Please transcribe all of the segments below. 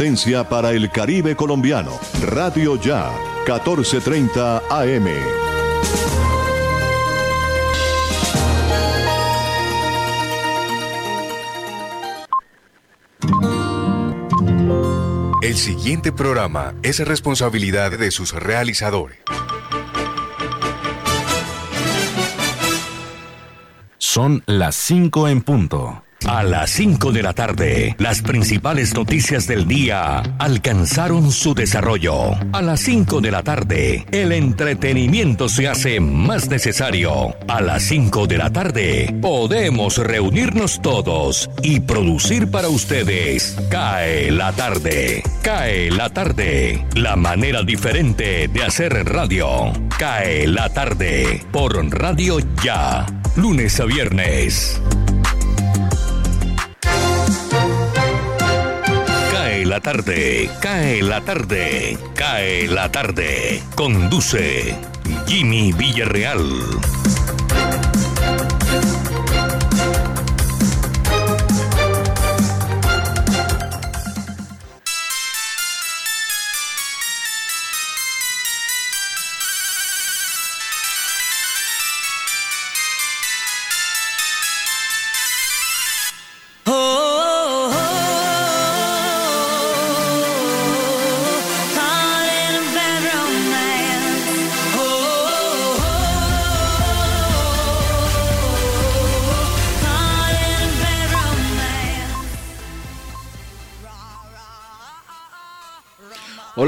potencia para el Caribe colombiano. Radio Ya, 1430 AM. El siguiente programa es responsabilidad de sus realizadores. Son las 5 en punto. A las 5 de la tarde, las principales noticias del día alcanzaron su desarrollo. A las 5 de la tarde, el entretenimiento se hace más necesario. A las 5 de la tarde, podemos reunirnos todos y producir para ustedes. Cae la tarde. Cae la tarde. La manera diferente de hacer radio. Cae la tarde. Por Radio Ya. Lunes a viernes. Cae la tarde, cae la tarde, cae la tarde. Conduce Jimmy Villarreal.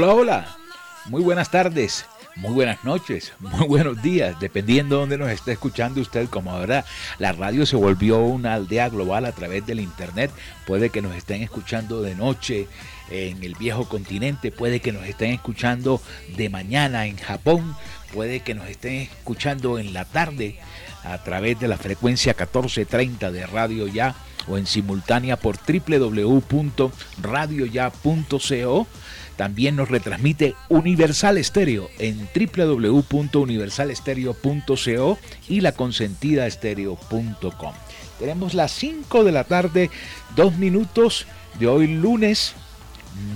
Hola, hola. Muy buenas tardes, muy buenas noches, muy buenos días, dependiendo de dónde nos esté escuchando usted. Como ahora la radio se volvió una aldea global a través del internet, puede que nos estén escuchando de noche en el viejo continente, puede que nos estén escuchando de mañana en Japón, puede que nos estén escuchando en la tarde a través de la frecuencia 1430 de Radio Ya o en simultánea por www.radioya.co también nos retransmite Universal Estéreo en www.universalestereo.co y laconsentidaestereo.com. Tenemos las 5 de la tarde, dos minutos de hoy lunes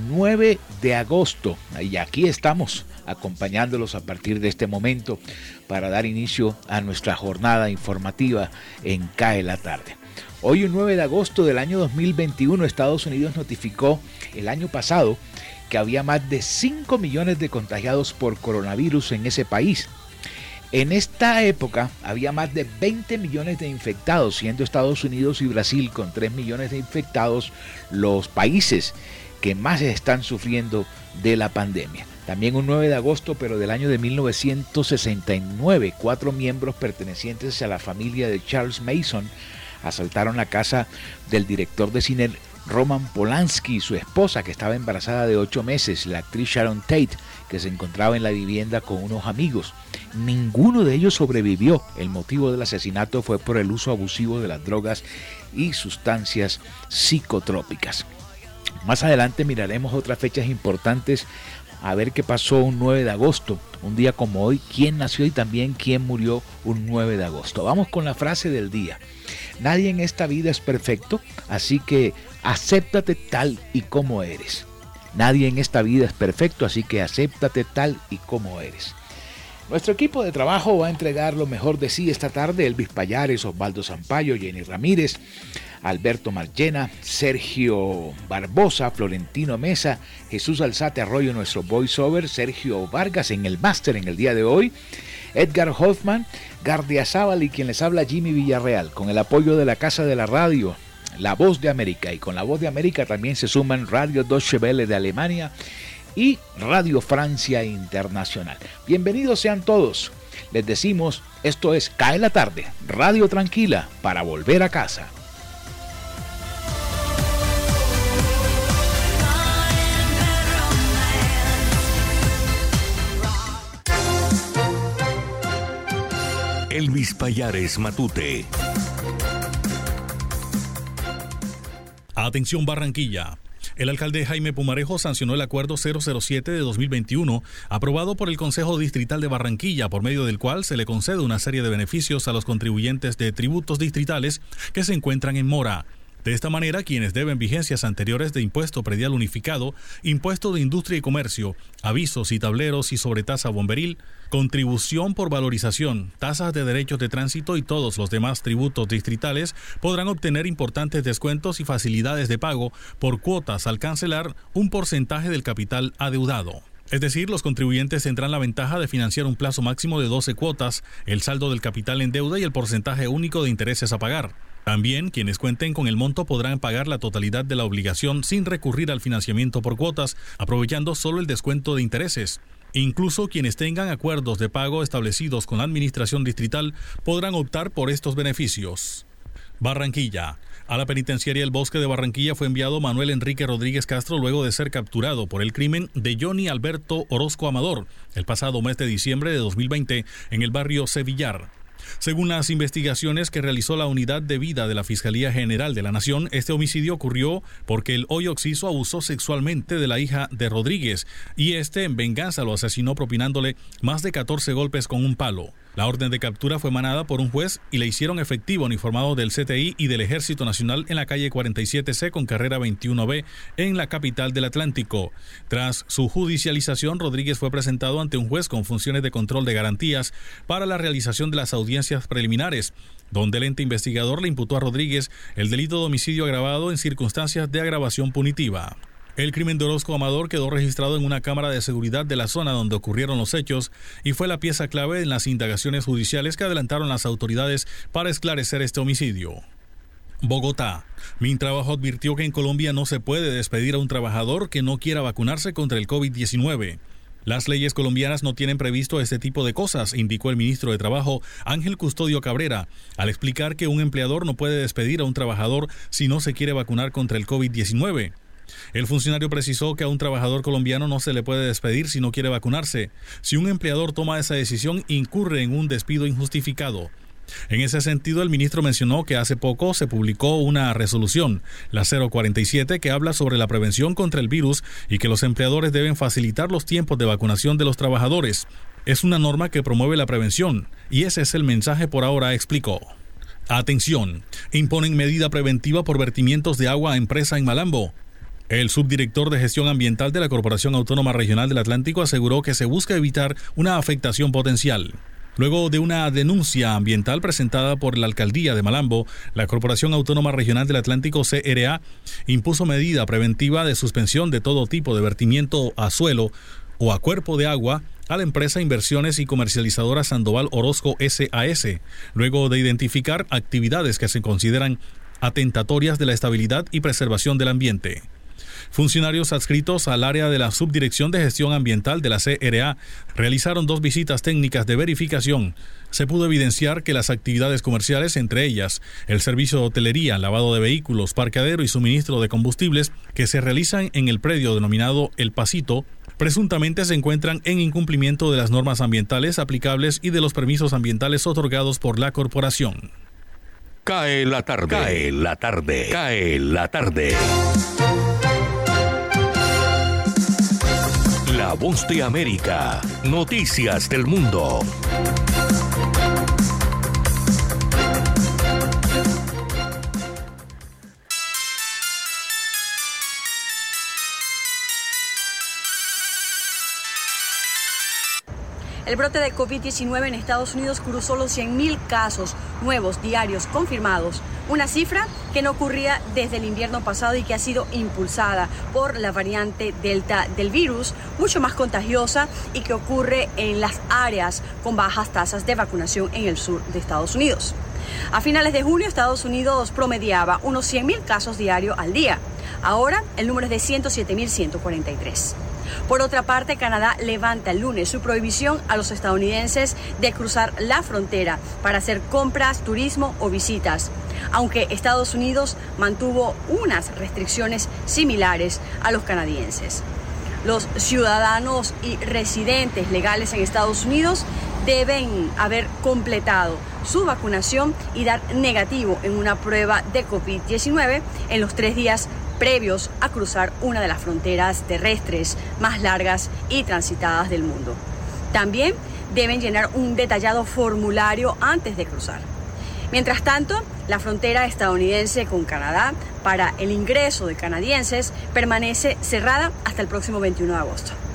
9 de agosto. Y aquí estamos acompañándolos a partir de este momento para dar inicio a nuestra jornada informativa en CAE la tarde. Hoy, un 9 de agosto del año 2021, Estados Unidos notificó el año pasado que había más de 5 millones de contagiados por coronavirus en ese país. En esta época había más de 20 millones de infectados, siendo Estados Unidos y Brasil con 3 millones de infectados los países que más están sufriendo de la pandemia. También un 9 de agosto, pero del año de 1969, cuatro miembros pertenecientes a la familia de Charles Mason asaltaron la casa del director de cine Roman Polanski y su esposa, que estaba embarazada de ocho meses, la actriz Sharon Tate, que se encontraba en la vivienda con unos amigos. Ninguno de ellos sobrevivió. El motivo del asesinato fue por el uso abusivo de las drogas y sustancias psicotrópicas. Más adelante miraremos otras fechas importantes a ver qué pasó un 9 de agosto, un día como hoy, quién nació y también quién murió un 9 de agosto. Vamos con la frase del día. Nadie en esta vida es perfecto, así que acéptate tal y como eres. Nadie en esta vida es perfecto, así que acéptate tal y como eres. Nuestro equipo de trabajo va a entregar lo mejor de sí esta tarde. Elvis Payares, Osvaldo Zampayo, Jenny Ramírez, Alberto Marchena, Sergio Barbosa, Florentino Mesa, Jesús Alzate Arroyo, nuestro voiceover, Sergio Vargas en el máster en el día de hoy, Edgar Hoffman, Gardia Zaval y quien les habla Jimmy Villarreal, con el apoyo de la Casa de la Radio, La Voz de América. Y con La Voz de América también se suman Radio Deutsche Welle de Alemania y Radio Francia Internacional. Bienvenidos sean todos. Les decimos, esto es Cae la tarde, Radio Tranquila, para volver a casa. Elvis Payares Matute. Atención Barranquilla. El alcalde Jaime Pumarejo sancionó el acuerdo 007 de 2021, aprobado por el Consejo Distrital de Barranquilla, por medio del cual se le concede una serie de beneficios a los contribuyentes de tributos distritales que se encuentran en mora. De esta manera, quienes deben vigencias anteriores de impuesto predial unificado, impuesto de industria y comercio, avisos y tableros y sobretasa bomberil, contribución por valorización, tasas de derechos de tránsito y todos los demás tributos distritales podrán obtener importantes descuentos y facilidades de pago por cuotas al cancelar un porcentaje del capital adeudado. Es decir, los contribuyentes tendrán la ventaja de financiar un plazo máximo de 12 cuotas, el saldo del capital en deuda y el porcentaje único de intereses a pagar. También quienes cuenten con el monto podrán pagar la totalidad de la obligación sin recurrir al financiamiento por cuotas, aprovechando solo el descuento de intereses. Incluso quienes tengan acuerdos de pago establecidos con la Administración Distrital podrán optar por estos beneficios. Barranquilla. A la penitenciaria El Bosque de Barranquilla fue enviado Manuel Enrique Rodríguez Castro luego de ser capturado por el crimen de Johnny Alberto Orozco Amador el pasado mes de diciembre de 2020 en el barrio Sevillar. Según las investigaciones que realizó la Unidad de Vida de la Fiscalía General de la Nación, este homicidio ocurrió porque el hoyo oxiso abusó sexualmente de la hija de Rodríguez y este en venganza lo asesinó propinándole más de 14 golpes con un palo. La orden de captura fue manada por un juez y le hicieron efectivo uniformado del CTI y del Ejército Nacional en la calle 47C con carrera 21B en la capital del Atlántico. Tras su judicialización, Rodríguez fue presentado ante un juez con funciones de control de garantías para la realización de las audiencias preliminares donde el ente investigador le imputó a Rodríguez el delito de homicidio agravado en circunstancias de agravación punitiva. El crimen de Orozco Amador quedó registrado en una cámara de seguridad de la zona donde ocurrieron los hechos y fue la pieza clave en las indagaciones judiciales que adelantaron las autoridades para esclarecer este homicidio. Bogotá. Mintrabajo advirtió que en Colombia no se puede despedir a un trabajador que no quiera vacunarse contra el COVID-19. Las leyes colombianas no tienen previsto este tipo de cosas, indicó el ministro de Trabajo, Ángel Custodio Cabrera, al explicar que un empleador no puede despedir a un trabajador si no se quiere vacunar contra el COVID-19. El funcionario precisó que a un trabajador colombiano no se le puede despedir si no quiere vacunarse. Si un empleador toma esa decisión, incurre en un despido injustificado. En ese sentido, el ministro mencionó que hace poco se publicó una resolución, la 047, que habla sobre la prevención contra el virus y que los empleadores deben facilitar los tiempos de vacunación de los trabajadores. Es una norma que promueve la prevención y ese es el mensaje por ahora, explicó. Atención, imponen medida preventiva por vertimientos de agua a empresa en Malambo. El subdirector de gestión ambiental de la Corporación Autónoma Regional del Atlántico aseguró que se busca evitar una afectación potencial. Luego de una denuncia ambiental presentada por la alcaldía de Malambo, la Corporación Autónoma Regional del Atlántico CRA impuso medida preventiva de suspensión de todo tipo de vertimiento a suelo o a cuerpo de agua a la empresa Inversiones y Comercializadora Sandoval Orozco SAS, luego de identificar actividades que se consideran atentatorias de la estabilidad y preservación del ambiente. Funcionarios adscritos al área de la Subdirección de Gestión Ambiental de la CRA realizaron dos visitas técnicas de verificación. Se pudo evidenciar que las actividades comerciales, entre ellas el servicio de hotelería, lavado de vehículos, parqueadero y suministro de combustibles, que se realizan en el predio denominado El Pasito, presuntamente se encuentran en incumplimiento de las normas ambientales aplicables y de los permisos ambientales otorgados por la corporación. Cae la tarde. Cae la tarde. Cae la tarde. La voz de América. Noticias del mundo. El brote de COVID-19 en Estados Unidos cruzó los 100.000 casos nuevos diarios confirmados, una cifra que no ocurría desde el invierno pasado y que ha sido impulsada por la variante Delta del virus, mucho más contagiosa y que ocurre en las áreas con bajas tasas de vacunación en el sur de Estados Unidos. A finales de junio, Estados Unidos promediaba unos 100.000 casos diarios al día. Ahora el número es de 107.143. Por otra parte, Canadá levanta el lunes su prohibición a los estadounidenses de cruzar la frontera para hacer compras, turismo o visitas, aunque Estados Unidos mantuvo unas restricciones similares a los canadienses. Los ciudadanos y residentes legales en Estados Unidos deben haber completado su vacunación y dar negativo en una prueba de COVID-19 en los tres días previos a cruzar una de las fronteras terrestres más largas y transitadas del mundo. También deben llenar un detallado formulario antes de cruzar. Mientras tanto, la frontera estadounidense con Canadá para el ingreso de canadienses permanece cerrada hasta el próximo 21 de agosto.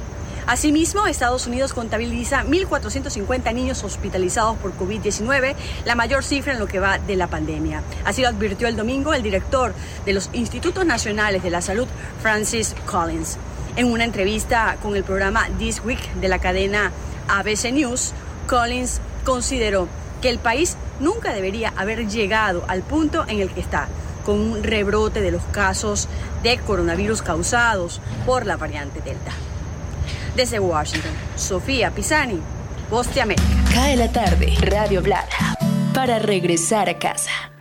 Asimismo, Estados Unidos contabiliza 1.450 niños hospitalizados por COVID-19, la mayor cifra en lo que va de la pandemia. Así lo advirtió el domingo el director de los Institutos Nacionales de la Salud, Francis Collins. En una entrevista con el programa This Week de la cadena ABC News, Collins consideró que el país nunca debería haber llegado al punto en el que está, con un rebrote de los casos de coronavirus causados por la variante Delta. Desde Washington, Sofía Pisani, Voz América. Cae la tarde, Radio Blada, para regresar a casa.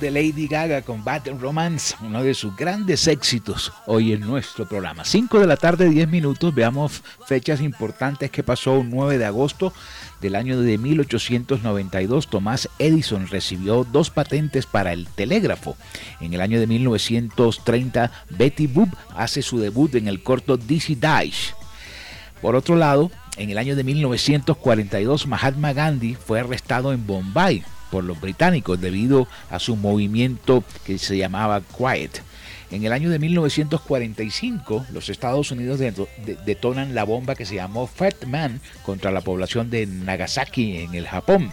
De Lady Gaga con Bad Romance, uno de sus grandes éxitos hoy en nuestro programa. 5 de la tarde, 10 minutos, veamos fechas importantes que pasó un 9 de agosto del año de 1892. Tomás Edison recibió dos patentes para el telégrafo. En el año de 1930, Betty Boop hace su debut en el corto Dizzy Dash. Por otro lado, en el año de 1942, Mahatma Gandhi fue arrestado en Bombay por los británicos debido a su movimiento que se llamaba Quiet. En el año de 1945, los Estados Unidos detonan la bomba que se llamó Fat Man contra la población de Nagasaki en el Japón.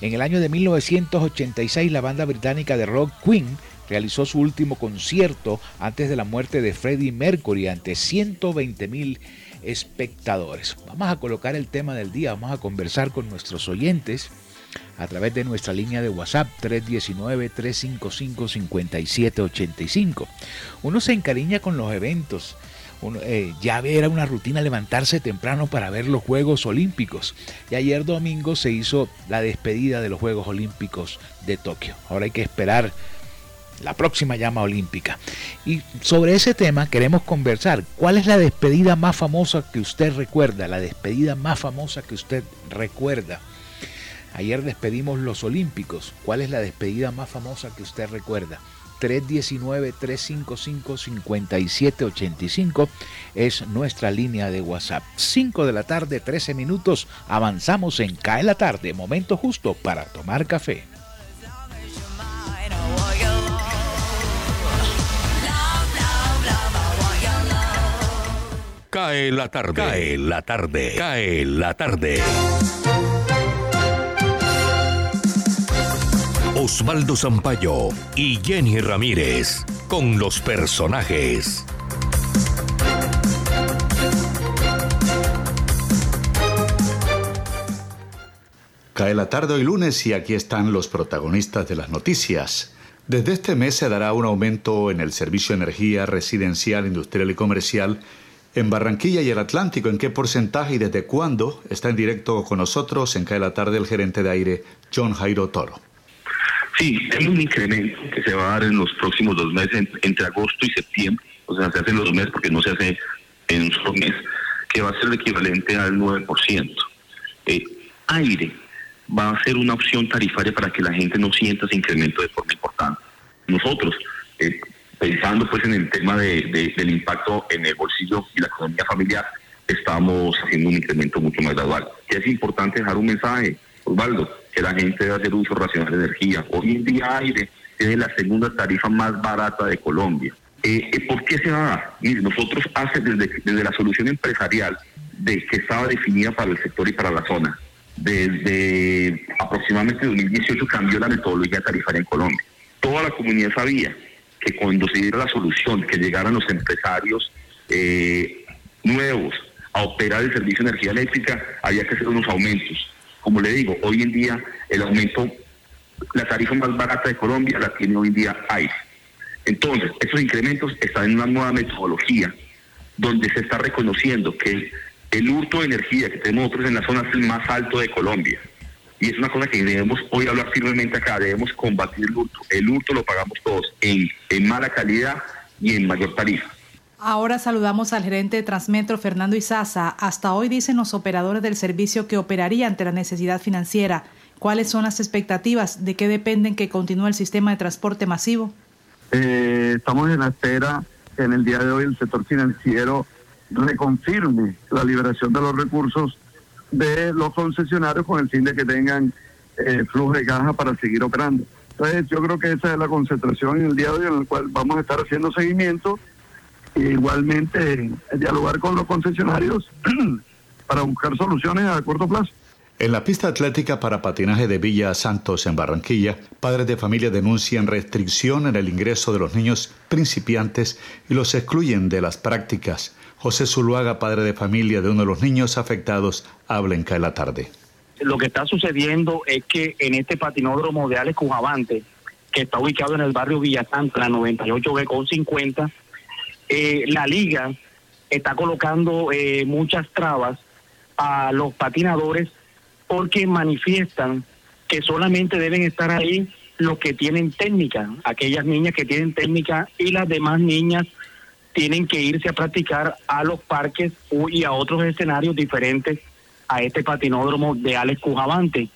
En el año de 1986, la banda británica de rock Queen realizó su último concierto antes de la muerte de Freddie Mercury ante 120 mil espectadores. Vamos a colocar el tema del día, vamos a conversar con nuestros oyentes a través de nuestra línea de WhatsApp 319-355-5785. Uno se encariña con los eventos. Eh, ya era una rutina levantarse temprano para ver los Juegos Olímpicos. Y ayer domingo se hizo la despedida de los Juegos Olímpicos de Tokio. Ahora hay que esperar la próxima llama olímpica. Y sobre ese tema queremos conversar. ¿Cuál es la despedida más famosa que usted recuerda? La despedida más famosa que usted recuerda. Ayer despedimos los Olímpicos. ¿Cuál es la despedida más famosa que usted recuerda? 319-355-5785 es nuestra línea de WhatsApp. 5 de la tarde, 13 minutos. Avanzamos en Cae la tarde, momento justo para tomar café. Cae la tarde, cae la tarde, cae la tarde. Osvaldo Zampayo y Jenny Ramírez con los personajes. Cae la tarde hoy lunes y aquí están los protagonistas de las noticias. Desde este mes se dará un aumento en el servicio de energía residencial, industrial y comercial en Barranquilla y el Atlántico. ¿En qué porcentaje y desde cuándo? Está en directo con nosotros en Cae la tarde el gerente de aire, John Jairo Toro. Sí, hay un incremento que se va a dar en los próximos dos meses, entre agosto y septiembre. O sea, se hace en los dos meses porque no se hace en un solo mes, que va a ser el equivalente al 9%. Eh, aire va a ser una opción tarifaria para que la gente no sienta ese incremento de forma importante. Nosotros, eh, pensando pues en el tema de, del impacto en el bolsillo y la economía familiar, estamos haciendo un incremento mucho más gradual. Y es importante dejar un mensaje, Osvaldo que la gente debe hacer uso racional de energía. Hoy en día aire tiene la segunda tarifa más barata de Colombia. Eh, eh, ¿Por qué se va a dar? Nosotros hace desde, desde la solución empresarial de que estaba definida para el sector y para la zona, desde aproximadamente 2018 cambió la metodología tarifaria en Colombia. Toda la comunidad sabía que cuando se diera la solución, que llegaran los empresarios eh, nuevos a operar el servicio de energía eléctrica, había que hacer unos aumentos como le digo, hoy en día el aumento, la tarifa más barata de Colombia la tiene hoy en día AIS. Entonces, estos incrementos están en una nueva metodología donde se está reconociendo que el hurto de energía que tenemos nosotros en la zona es el más alto de Colombia. Y es una cosa que debemos hoy hablar firmemente acá, debemos combatir el hurto. El hurto lo pagamos todos en mala calidad y en mayor tarifa. Ahora saludamos al gerente de Transmetro, Fernando Izaza. Hasta hoy dicen los operadores del servicio que operaría ante la necesidad financiera. ¿Cuáles son las expectativas? ¿De qué dependen que continúe el sistema de transporte masivo? Eh, estamos en la espera en el día de hoy el sector financiero reconfirme la liberación de los recursos de los concesionarios con el fin de que tengan eh, flujo de caja para seguir operando. Entonces yo creo que esa es la concentración en el día de hoy en el cual vamos a estar haciendo seguimiento e igualmente dialogar con los concesionarios para buscar soluciones a corto plazo. En la pista atlética para patinaje de Villa Santos en Barranquilla, padres de familia denuncian restricción en el ingreso de los niños principiantes y los excluyen de las prácticas. José Zuluaga, padre de familia de uno de los niños afectados, habla en Cae la tarde. Lo que está sucediendo es que en este patinódromo de Alex Cujavante, que está ubicado en el barrio Villa Santa, la 98B con 50, eh, la liga está colocando eh, muchas trabas a los patinadores porque manifiestan que solamente deben estar ahí los que tienen técnica, aquellas niñas que tienen técnica y las demás niñas tienen que irse a practicar a los parques y a otros escenarios diferentes a este patinódromo de Alex Cujavante.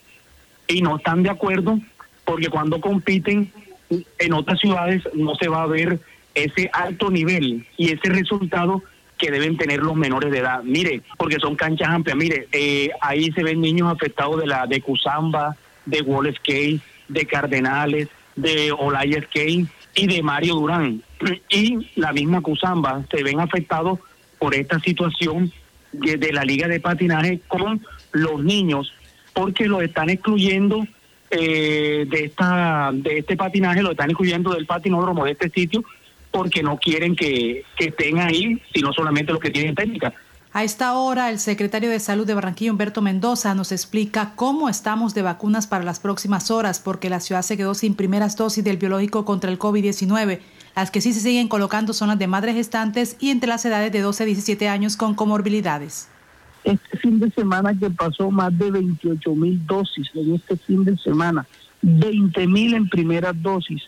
Y no están de acuerdo porque cuando compiten en otras ciudades no se va a ver ese alto nivel y ese resultado que deben tener los menores de edad. Mire, porque son canchas amplias. Mire, eh, ahí se ven niños afectados de la de Cusamba, de Wall Skate, de Cardenales, de Olaya Skate y de Mario Durán. Y la misma Cusamba se ven afectados por esta situación de, la liga de patinaje con los niños, porque los están excluyendo eh, de esta de este patinaje, lo están excluyendo del patinódromo de este sitio porque no quieren que, estén ahí, sino solamente los que tienen técnica. A esta hora, el secretario de Salud de Barranquilla, Humberto Mendoza, nos explica cómo estamos de vacunas para las próximas horas, porque la ciudad se quedó sin primeras dosis del biológico contra el COVID-19. Las que sí se siguen colocando son las de madres gestantes y entre las edades de 12 a 17 años con comorbilidades. Este fin de semana que pasó más de 28 mil dosis en este fin de semana, 20 mil en primeras dosis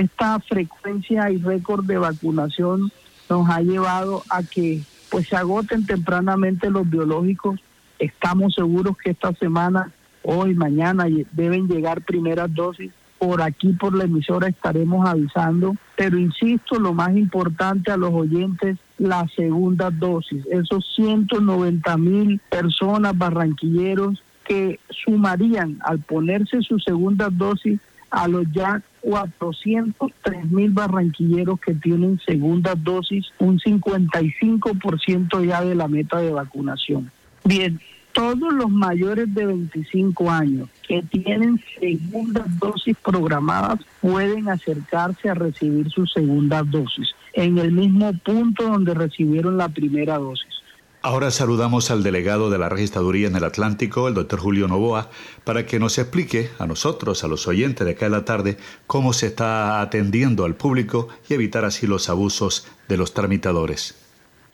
esta frecuencia y récord de vacunación nos ha llevado a que pues se agoten tempranamente los biológicos. Estamos seguros que esta semana, hoy, mañana, deben llegar primeras dosis. Por aquí, por la emisora, estaremos avisando. Pero insisto, lo más importante a los oyentes, la segunda dosis. Esos 190 mil personas barranquilleros que sumarían al ponerse su segunda dosis a los ya 403 mil barranquilleros que tienen segunda dosis, un 55% ya de la meta de vacunación. Bien, todos los mayores de 25 años que tienen segunda dosis programadas pueden acercarse a recibir su segunda dosis en el mismo punto donde recibieron la primera dosis. Ahora saludamos al delegado de la registraduría en el Atlántico, el doctor Julio Novoa, para que nos explique a nosotros, a los oyentes de acá de la tarde, cómo se está atendiendo al público y evitar así los abusos de los tramitadores.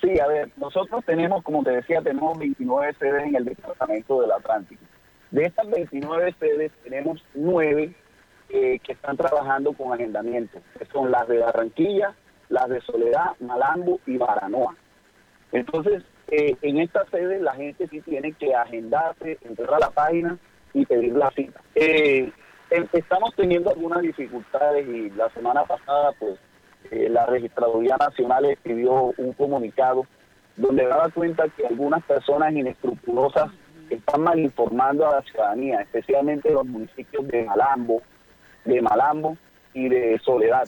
Sí, a ver, nosotros tenemos, como te decía, tenemos 29 sedes en el Departamento del Atlántico. De estas 29 sedes tenemos 9 eh, que están trabajando con agendamiento, que son las de Barranquilla, las de Soledad, Malambo y Baranoa. Entonces, eh, en esta sede la gente sí tiene que agendarse, entrar a la página y pedir la cita. Eh, estamos teniendo algunas dificultades y la semana pasada pues eh, la Registraduría Nacional escribió un comunicado donde daba cuenta que algunas personas inescrupulosas están mal informando a la ciudadanía, especialmente los municipios de Malambo, de Malambo y de Soledad.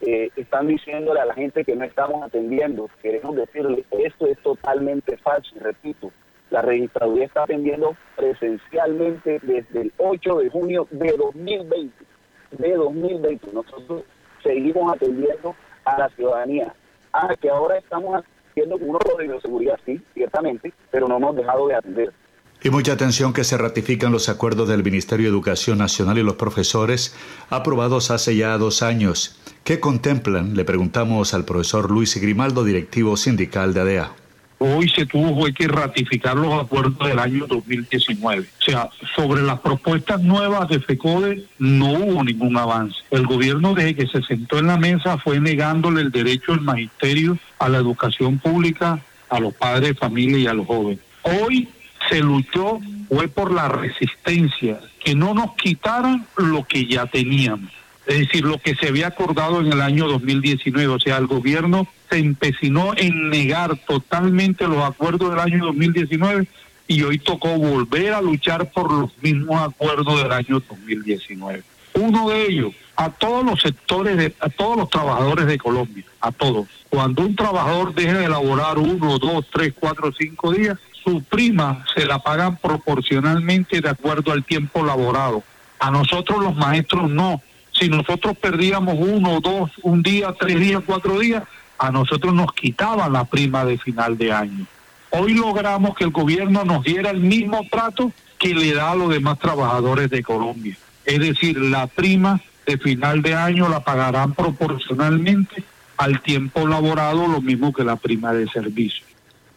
Eh, están diciéndole a la gente que no estamos atendiendo. Queremos decirle, esto es totalmente falso. Repito, la registraduría está atendiendo presencialmente desde el 8 de junio de 2020. De 2020. Nosotros seguimos atendiendo a la ciudadanía. Ah, que ahora estamos haciendo unos de bioseguridad, sí, ciertamente, pero no hemos dejado de atender. Y mucha atención que se ratifican los acuerdos del Ministerio de Educación Nacional y los profesores aprobados hace ya dos años. ¿Qué contemplan? Le preguntamos al profesor Luis Grimaldo, directivo sindical de ADEA. hoy se tuvo que ratificar los acuerdos del año 2019. O sea, sobre las propuestas nuevas de FECODE no hubo ningún avance. El gobierno desde que se sentó en la mesa fue negándole el derecho al magisterio, a la educación pública, a los padres de familia y a los jóvenes. Hoy se luchó fue por la resistencia, que no nos quitaran lo que ya teníamos es decir, lo que se había acordado en el año 2019. O sea, el gobierno se empecinó en negar totalmente los acuerdos del año 2019 y hoy tocó volver a luchar por los mismos acuerdos del año 2019. Uno de ellos, a todos los sectores, de, a todos los trabajadores de Colombia, a todos. Cuando un trabajador deja de elaborar uno, dos, tres, cuatro, cinco días, su prima se la pagan proporcionalmente de acuerdo al tiempo laborado. A nosotros los maestros no si nosotros perdíamos uno, dos, un día, tres días, cuatro días, a nosotros nos quitaban la prima de final de año. Hoy logramos que el gobierno nos diera el mismo trato que le da a los demás trabajadores de Colombia. Es decir, la prima de final de año la pagarán proporcionalmente al tiempo laborado, lo mismo que la prima de servicio.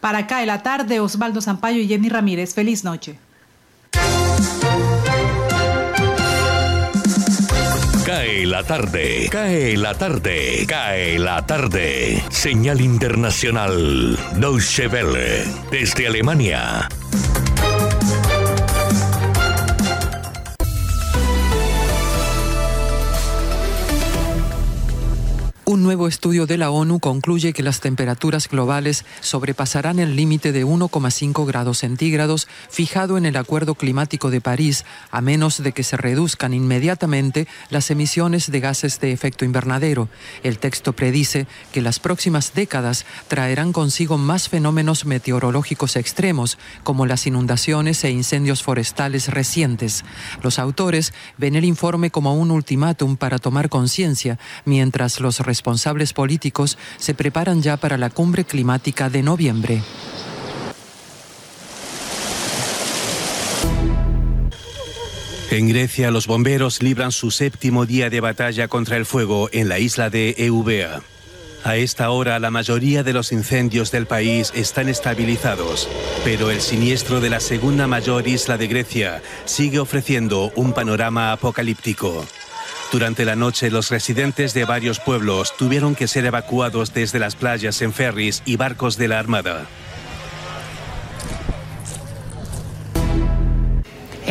Para acá de la tarde, Osvaldo Zampayo y Jenny Ramírez. Feliz noche. Cae la tarde, cae la tarde, cae la tarde. Señal internacional, Deutsche Welle, desde Alemania. Un nuevo estudio de la ONU concluye que las temperaturas globales sobrepasarán el límite de 1,5 grados centígrados fijado en el Acuerdo Climático de París, a menos de que se reduzcan inmediatamente las emisiones de gases de efecto invernadero. El texto predice que las próximas décadas traerán consigo más fenómenos meteorológicos extremos, como las inundaciones e incendios forestales recientes. Los autores ven el informe como un ultimátum para tomar conciencia, mientras los responsables políticos se preparan ya para la cumbre climática de noviembre. En Grecia, los bomberos libran su séptimo día de batalla contra el fuego en la isla de Eubea. A esta hora, la mayoría de los incendios del país están estabilizados, pero el siniestro de la segunda mayor isla de Grecia sigue ofreciendo un panorama apocalíptico. Durante la noche, los residentes de varios pueblos tuvieron que ser evacuados desde las playas en ferries y barcos de la Armada.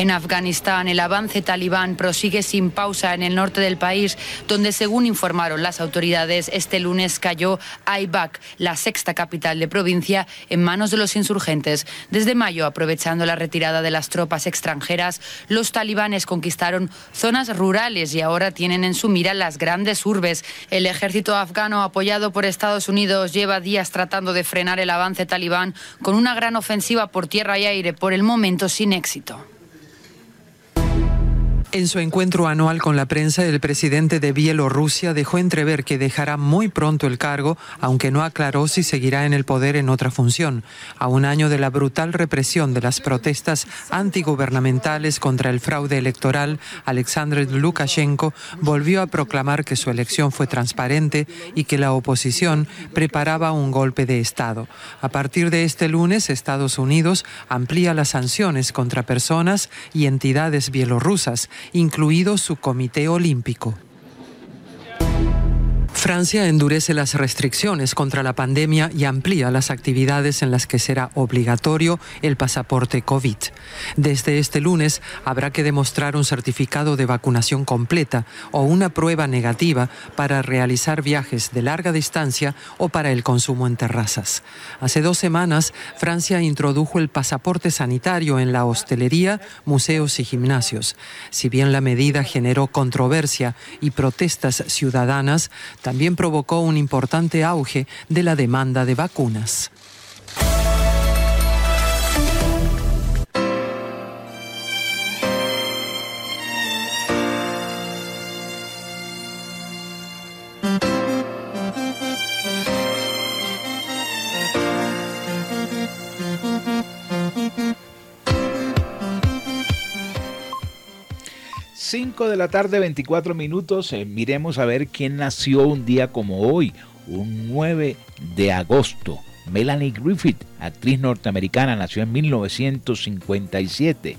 En Afganistán, el avance talibán prosigue sin pausa en el norte del país, donde, según informaron las autoridades, este lunes cayó Aibak, la sexta capital de provincia, en manos de los insurgentes. Desde mayo, aprovechando la retirada de las tropas extranjeras, los talibanes conquistaron zonas rurales y ahora tienen en su mira las grandes urbes. El ejército afgano, apoyado por Estados Unidos, lleva días tratando de frenar el avance talibán con una gran ofensiva por tierra y aire, por el momento sin éxito. En su encuentro anual con la prensa, el presidente de Bielorrusia dejó entrever que dejará muy pronto el cargo, aunque no aclaró si seguirá en el poder en otra función. A un año de la brutal represión de las protestas antigubernamentales contra el fraude electoral, Alexander Lukashenko volvió a proclamar que su elección fue transparente y que la oposición preparaba un golpe de Estado. A partir de este lunes, Estados Unidos amplía las sanciones contra personas y entidades bielorrusas incluido su Comité Olímpico. Francia endurece las restricciones contra la pandemia y amplía las actividades en las que será obligatorio el pasaporte COVID. Desde este lunes habrá que demostrar un certificado de vacunación completa o una prueba negativa para realizar viajes de larga distancia o para el consumo en terrazas. Hace dos semanas, Francia introdujo el pasaporte sanitario en la hostelería, museos y gimnasios. Si bien la medida generó controversia y protestas ciudadanas, también provocó un importante auge de la demanda de vacunas. De la tarde, 24 minutos. Eh, miremos a ver quién nació un día como hoy, un 9 de agosto. Melanie Griffith, actriz norteamericana, nació en 1957.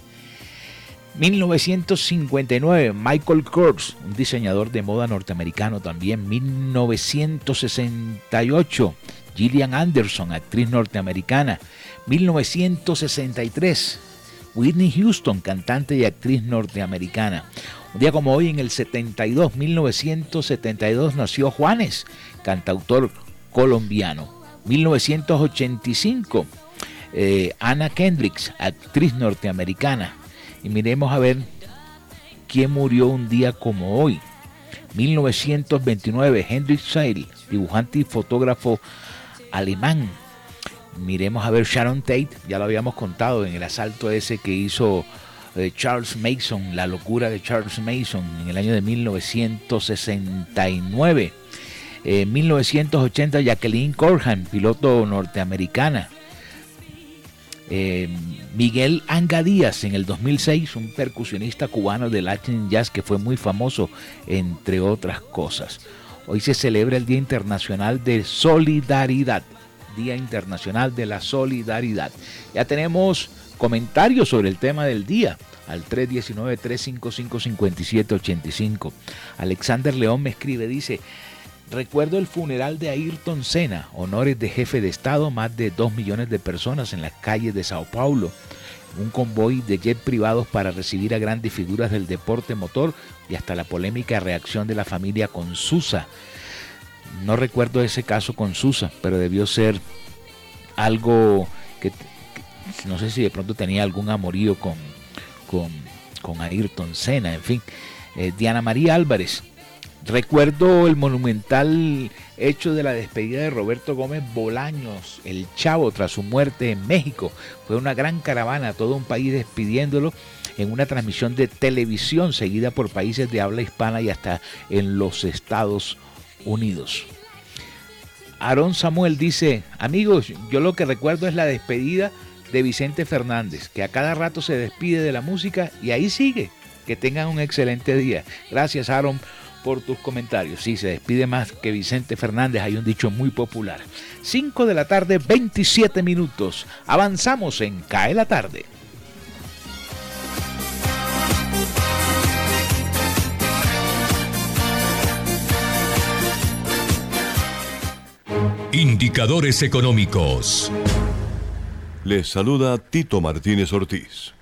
1959, Michael Kors, un diseñador de moda norteamericano también. 1968, Gillian Anderson, actriz norteamericana. 1963, Whitney Houston, cantante y actriz norteamericana. Un día como hoy, en el 72, 1972, nació Juanes, cantautor colombiano. 1985, eh, Anna Kendricks, actriz norteamericana. Y miremos a ver quién murió un día como hoy. 1929, Hendrik Seil, dibujante y fotógrafo alemán. Miremos a ver Sharon Tate, ya lo habíamos contado en el asalto ese que hizo eh, Charles Mason, la locura de Charles Mason en el año de 1969. En 1980, Jacqueline Corhan, piloto norteamericana. Eh, Miguel Anga Díaz en el 2006, un percusionista cubano de Latin Jazz que fue muy famoso, entre otras cosas. Hoy se celebra el Día Internacional de Solidaridad. Día Internacional de la Solidaridad. Ya tenemos comentarios sobre el tema del día al 319-355-5785. Alexander León me escribe, dice, Recuerdo el funeral de Ayrton Senna, honores de jefe de Estado, más de 2 millones de personas en las calles de Sao Paulo, un convoy de jet privados para recibir a grandes figuras del deporte motor y hasta la polémica reacción de la familia con Susa. No recuerdo ese caso con Susa, pero debió ser algo que, no sé si de pronto tenía algún amorío con, con, Ayrton Senna, en fin. Eh, Diana María Álvarez, Recuerdo el monumental hecho de la despedida de Roberto Gómez Bolaños, el chavo, tras su muerte en México. Fue una gran caravana, todo un país despidiéndolo en una transmisión de televisión seguida por países de habla hispana y hasta en los Estados Unidos. Aarón Samuel dice, amigos, yo lo que recuerdo es la despedida de Vicente Fernández, que a cada rato se despide de la música y ahí sigue. Que tengan un excelente día. Gracias, Aaron por tus comentarios. Sí, se despide más que Vicente Fernández, hay un dicho muy popular. 5 de la tarde, 27 minutos. Avanzamos en Cae la tarde. Indicadores económicos. Les saluda Tito Martínez Ortiz.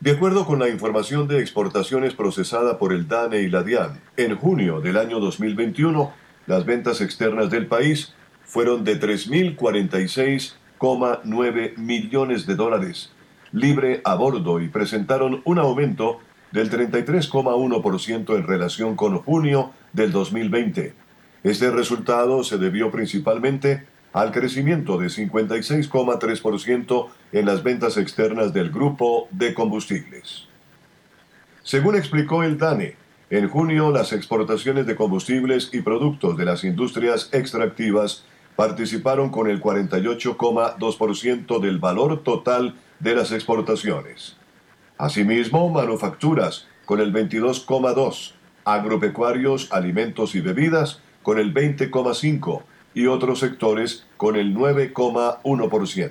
De acuerdo con la información de exportaciones procesada por el DANE y la DIAN, en junio del año 2021, las ventas externas del país fueron de 3.046,9 millones de dólares, libre a bordo y presentaron un aumento del 33,1% en relación con junio del 2020. Este resultado se debió principalmente al crecimiento de 56,3% en las ventas externas del grupo de combustibles. Según explicó el DANE, en junio las exportaciones de combustibles y productos de las industrias extractivas participaron con el 48,2% del valor total de las exportaciones. Asimismo, manufacturas con el 22,2%, agropecuarios, alimentos y bebidas con el 20,5%, y otros sectores con el 9,1%.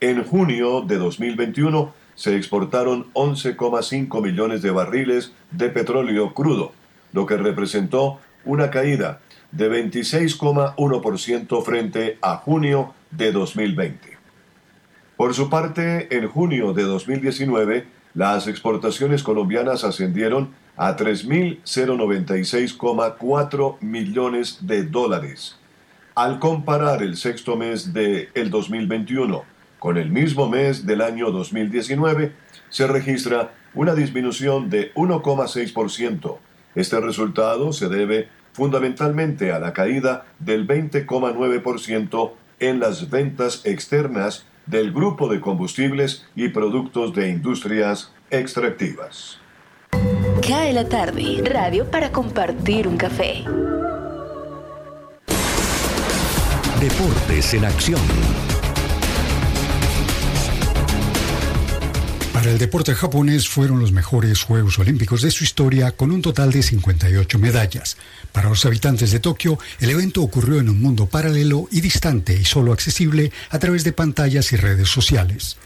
En junio de 2021 se exportaron 11,5 millones de barriles de petróleo crudo, lo que representó una caída de 26,1% frente a junio de 2020. Por su parte, en junio de 2019, las exportaciones colombianas ascendieron a 3.096,4 millones de dólares. Al comparar el sexto mes del el 2021 con el mismo mes del año 2019, se registra una disminución de 1,6%. Este resultado se debe fundamentalmente a la caída del 20,9% en las ventas externas del grupo de combustibles y productos de industrias extractivas. Cae la tarde, radio para compartir un café. Deportes en acción. Para el deporte japonés fueron los mejores Juegos Olímpicos de su historia con un total de 58 medallas. Para los habitantes de Tokio, el evento ocurrió en un mundo paralelo y distante y solo accesible a través de pantallas y redes sociales.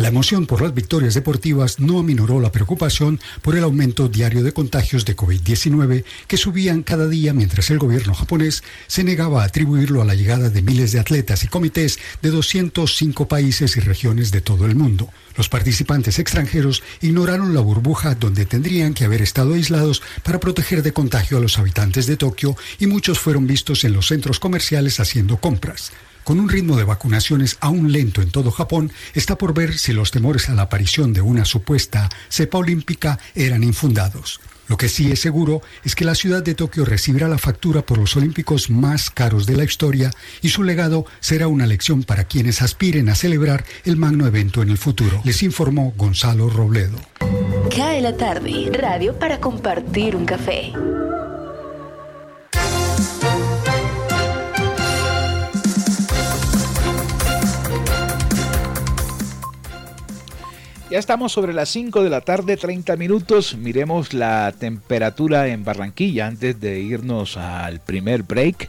La emoción por las victorias deportivas no aminoró la preocupación por el aumento diario de contagios de COVID-19 que subían cada día mientras el gobierno japonés se negaba a atribuirlo a la llegada de miles de atletas y comités de 205 países y regiones de todo el mundo. Los participantes extranjeros ignoraron la burbuja donde tendrían que haber estado aislados para proteger de contagio a los habitantes de Tokio y muchos fueron vistos en los centros comerciales haciendo compras. Con un ritmo de vacunaciones aún lento en todo Japón, está por ver si los temores a la aparición de una supuesta cepa olímpica eran infundados. Lo que sí es seguro es que la ciudad de Tokio recibirá la factura por los Olímpicos más caros de la historia y su legado será una lección para quienes aspiren a celebrar el magno evento en el futuro. Les informó Gonzalo Robledo. Cae la tarde, radio para compartir un café. Ya estamos sobre las 5 de la tarde, 30 minutos. Miremos la temperatura en Barranquilla antes de irnos al primer break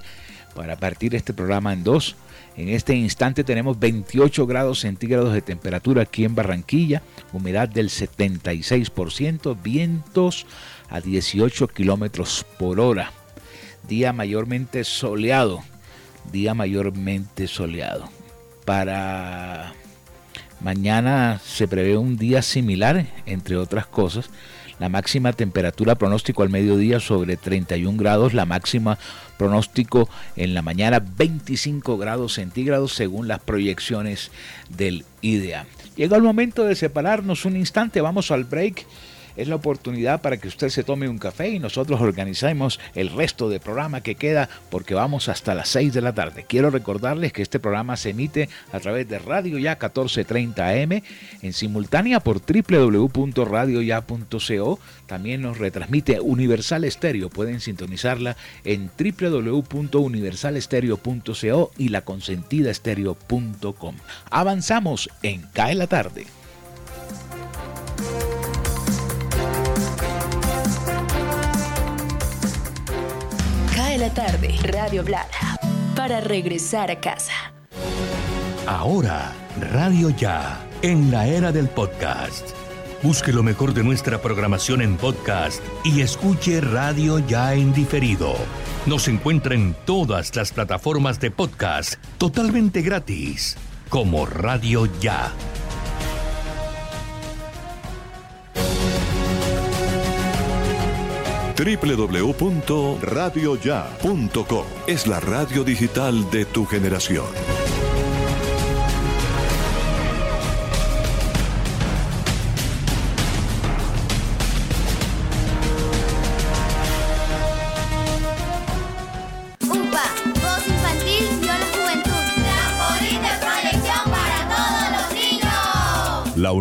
para partir este programa en dos. En este instante tenemos 28 grados centígrados de temperatura aquí en Barranquilla, humedad del 76%, vientos a 18 kilómetros por hora. Día mayormente soleado, día mayormente soleado. Para Mañana se prevé un día similar, entre otras cosas. La máxima temperatura pronóstico al mediodía sobre 31 grados, la máxima pronóstico en la mañana 25 grados centígrados según las proyecciones del IDEA. Llega el momento de separarnos un instante, vamos al break es la oportunidad para que usted se tome un café y nosotros organizamos el resto del programa que queda porque vamos hasta las 6 de la tarde. Quiero recordarles que este programa se emite a través de Radio Ya 1430 AM en simultánea por www.radioya.co. También nos retransmite Universal Estéreo. Pueden sintonizarla en www.universalestereo.co y laconsentidaestereo.com. Avanzamos en Cae la tarde. La tarde, Radio Blada, para regresar a casa. Ahora, Radio Ya, en la era del podcast. Busque lo mejor de nuestra programación en podcast y escuche Radio Ya en diferido. Nos encuentra en todas las plataformas de podcast totalmente gratis, como Radio Ya. www.radioya.com es la radio digital de tu generación.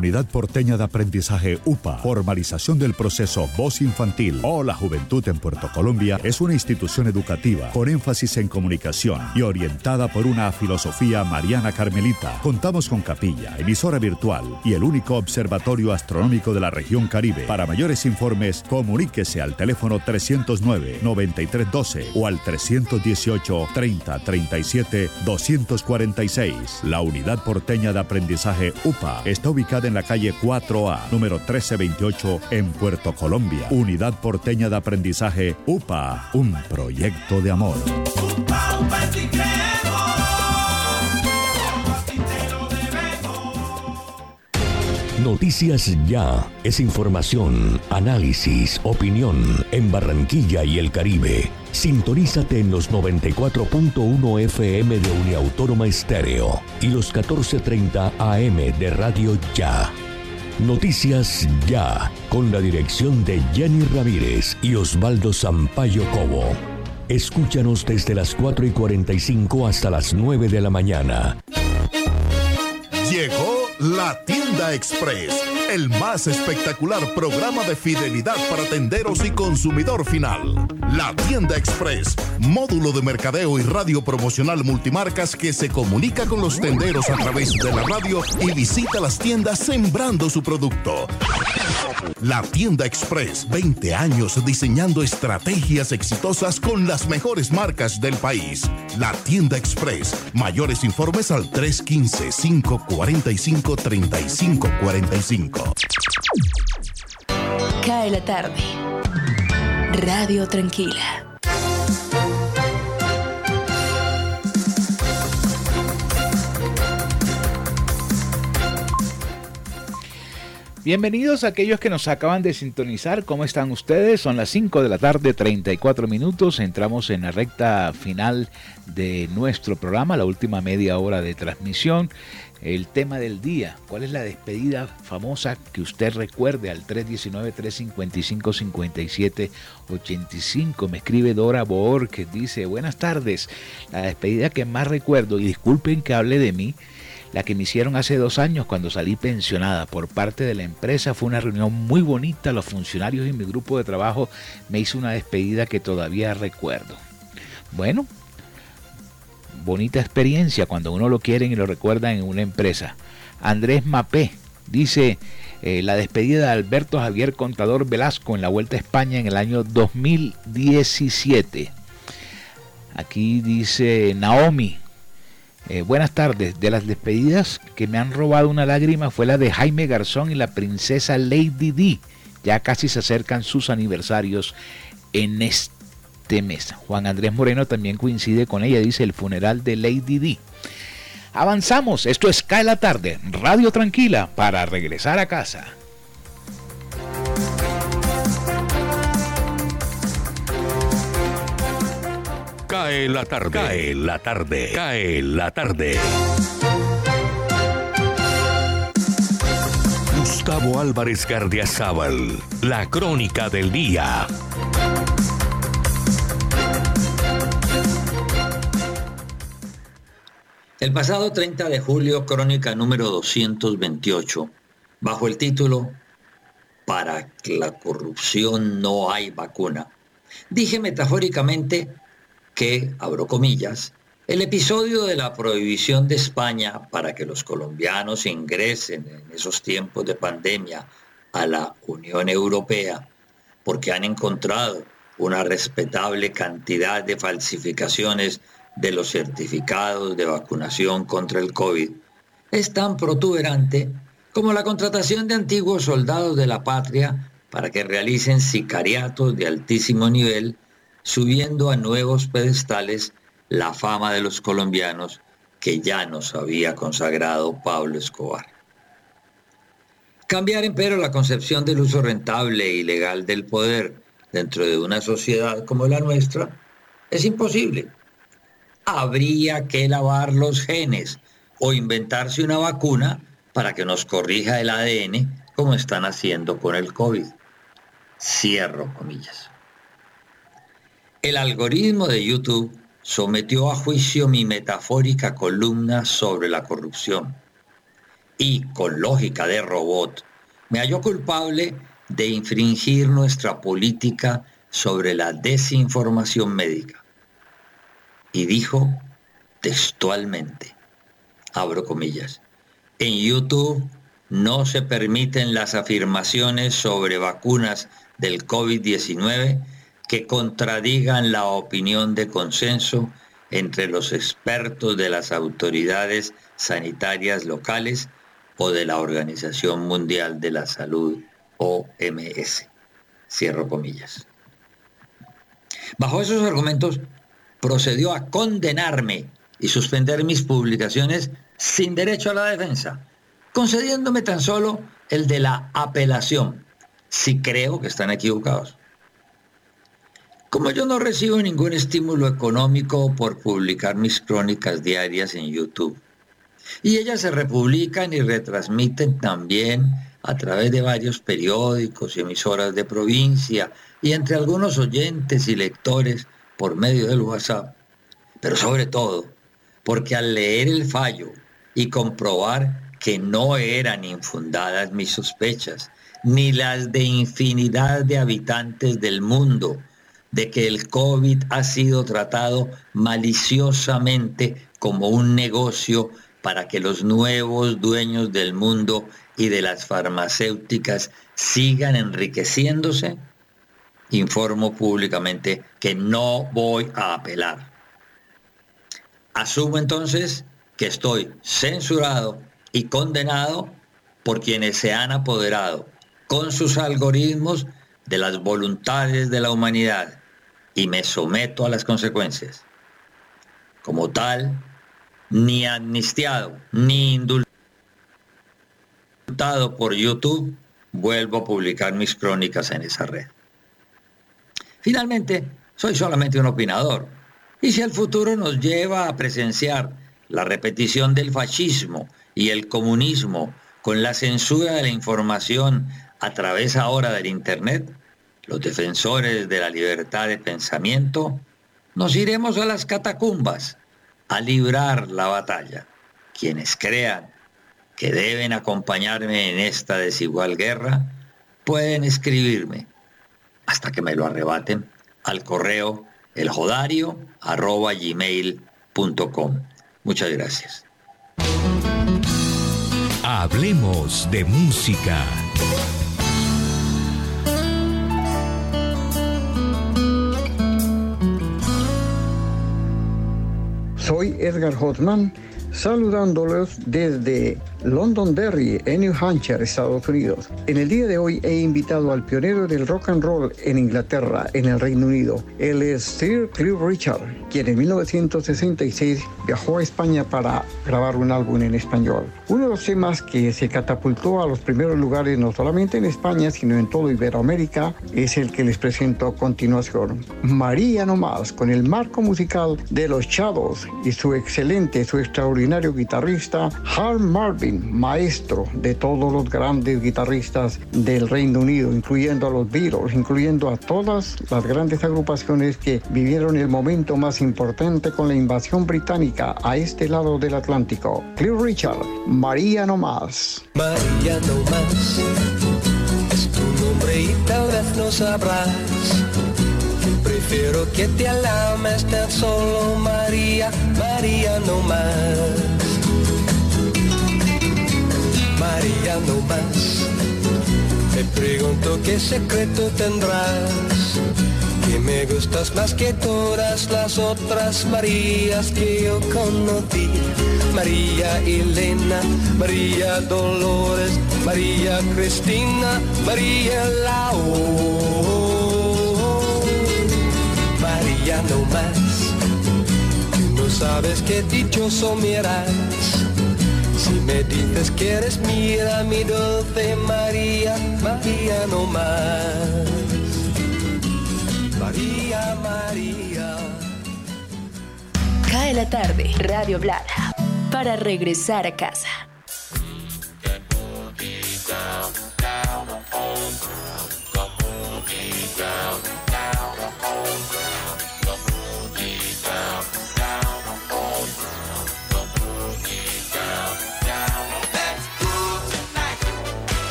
Unidad Porteña de Aprendizaje UPA, formalización del proceso Voz Infantil o la Juventud en Puerto Colombia, es una institución educativa con énfasis en comunicación y orientada por una filosofía mariana carmelita. Contamos con capilla, emisora virtual y el único observatorio astronómico de la región Caribe. Para mayores informes, comuníquese al teléfono 309-9312 o al 318-3037-246. La Unidad Porteña de Aprendizaje UPA está ubicada en la calle 4A, número 1328, en Puerto Colombia. Unidad Porteña de Aprendizaje UPA, un proyecto de amor. Noticias Ya es información, análisis, opinión en Barranquilla y el Caribe. Sintonízate en los 94.1 FM de Uniautónoma Estéreo y los 14.30 AM de Radio Ya. Noticias Ya, con la dirección de Jenny Ramírez y Osvaldo Sampaio Cobo. Escúchanos desde las 4 y 45 hasta las 9 de la mañana. Llegó La Tienda Express, el más espectacular programa de fidelidad para tenderos y consumidor final. La Tienda Express, módulo de mercadeo y radio promocional multimarcas que se comunica con los tenderos a través de la radio y visita las tiendas sembrando su producto. La Tienda Express, 20 años diseñando estrategias exitosas con las mejores marcas del país. La Tienda Express, mayores informes al 315-545-3545. Cae la tarde. Radio Tranquila. Bienvenidos a aquellos que nos acaban de sintonizar. ¿Cómo están ustedes? Son las 5 de la tarde, 34 minutos. Entramos en la recta final de nuestro programa, la última media hora de transmisión. El tema del día, ¿cuál es la despedida famosa que usted recuerde al 319-355-5785? Me escribe Dora Boor que dice, buenas tardes, la despedida que más recuerdo, y disculpen que hable de mí, la que me hicieron hace dos años cuando salí pensionada por parte de la empresa fue una reunión muy bonita. Los funcionarios y mi grupo de trabajo me hizo una despedida que todavía recuerdo. Bueno, bonita experiencia cuando uno lo quieren y lo recuerdan en una empresa. Andrés Mapé dice eh, la despedida de Alberto Javier Contador Velasco en la Vuelta a España en el año 2017. Aquí dice Naomi, eh, buenas tardes. De las despedidas que me han robado una lágrima fue la de Jaime Garzón y la princesa Lady D. Ya casi se acercan sus aniversarios en este mes. Juan Andrés Moreno también coincide con ella, dice el funeral de Lady D. Avanzamos, esto es Cae la tarde, Radio Tranquila para regresar a casa. Cae la tarde. Cae la tarde. Cae la tarde. Gustavo Álvarez Gardiazabal. La crónica del día. El pasado 30 de julio, crónica número 228, bajo el título Para la corrupción no hay vacuna. Dije metafóricamente que, abro comillas, el episodio de la prohibición de España para que los colombianos ingresen en esos tiempos de pandemia a la Unión Europea porque han encontrado una respetable cantidad de falsificaciones de los certificados de vacunación contra el COVID, es tan protuberante como la contratación de antiguos soldados de la patria para que realicen sicariatos de altísimo nivel subiendo a nuevos pedestales la fama de los colombianos que ya nos había consagrado Pablo Escobar. Cambiar, empero, la concepción del uso rentable e ilegal del poder dentro de una sociedad como la nuestra es imposible. Habría que lavar los genes o inventarse una vacuna para que nos corrija el ADN como están haciendo con el COVID. Cierro comillas. El algoritmo de YouTube sometió a juicio mi metafórica columna sobre la corrupción y, con lógica de robot, me halló culpable de infringir nuestra política sobre la desinformación médica. Y dijo textualmente, abro comillas, en YouTube no se permiten las afirmaciones sobre vacunas del COVID-19 que contradigan la opinión de consenso entre los expertos de las autoridades sanitarias locales o de la Organización Mundial de la Salud, OMS. Cierro comillas. Bajo esos argumentos, procedió a condenarme y suspender mis publicaciones sin derecho a la defensa, concediéndome tan solo el de la apelación, si creo que están equivocados. Como yo no recibo ningún estímulo económico por publicar mis crónicas diarias en YouTube, y ellas se republican y retransmiten también a través de varios periódicos y emisoras de provincia y entre algunos oyentes y lectores por medio del WhatsApp, pero sobre todo porque al leer el fallo y comprobar que no eran infundadas mis sospechas, ni las de infinidad de habitantes del mundo, de que el COVID ha sido tratado maliciosamente como un negocio para que los nuevos dueños del mundo y de las farmacéuticas sigan enriqueciéndose, informo públicamente que no voy a apelar. Asumo entonces que estoy censurado y condenado por quienes se han apoderado con sus algoritmos de las voluntades de la humanidad y me someto a las consecuencias. Como tal, ni amnistiado, ni indultado por YouTube, vuelvo a publicar mis crónicas en esa red. Finalmente, soy solamente un opinador. Y si el futuro nos lleva a presenciar la repetición del fascismo y el comunismo con la censura de la información a través ahora del Internet, los defensores de la libertad de pensamiento, nos iremos a las catacumbas a librar la batalla. Quienes crean que deben acompañarme en esta desigual guerra, pueden escribirme hasta que me lo arrebaten al correo eljodario.gmail.com. Muchas gracias. Hablemos de música. Soy Edgar Hotman, saludándolos desde Londonderry, en New Hampshire, Estados Unidos. En el día de hoy he invitado al pionero del rock and roll en Inglaterra, en el Reino Unido. Él es Sir Cliff Richard, quien en 1966 viajó a España para grabar un álbum en español. Uno de los temas que se catapultó a los primeros lugares no solamente en España, sino en todo Iberoamérica, es el que les presento a continuación. María No Más, con el marco musical de los Shadows y su excelente, su extraordinario guitarrista, Hal Marvin maestro de todos los grandes guitarristas del Reino Unido, incluyendo a los Beatles, incluyendo a todas las grandes agrupaciones que vivieron el momento más importante con la invasión británica a este lado del Atlántico. Cliff Richard, María no más. María no más, es tu nombre y tal vez no sabrás. Prefiero que te alames tan solo María, María no más. María no más. Me pregunto qué secreto tendrás, que me gustas más que todas las otras Marías que yo conocí. María Elena, María Dolores, María Cristina, María Lau. María no más, tú no sabes qué dichoso me si me dices que eres mía, mi dulce María, María no más. María, María. Cae la tarde, Radio Blada, para regresar a casa.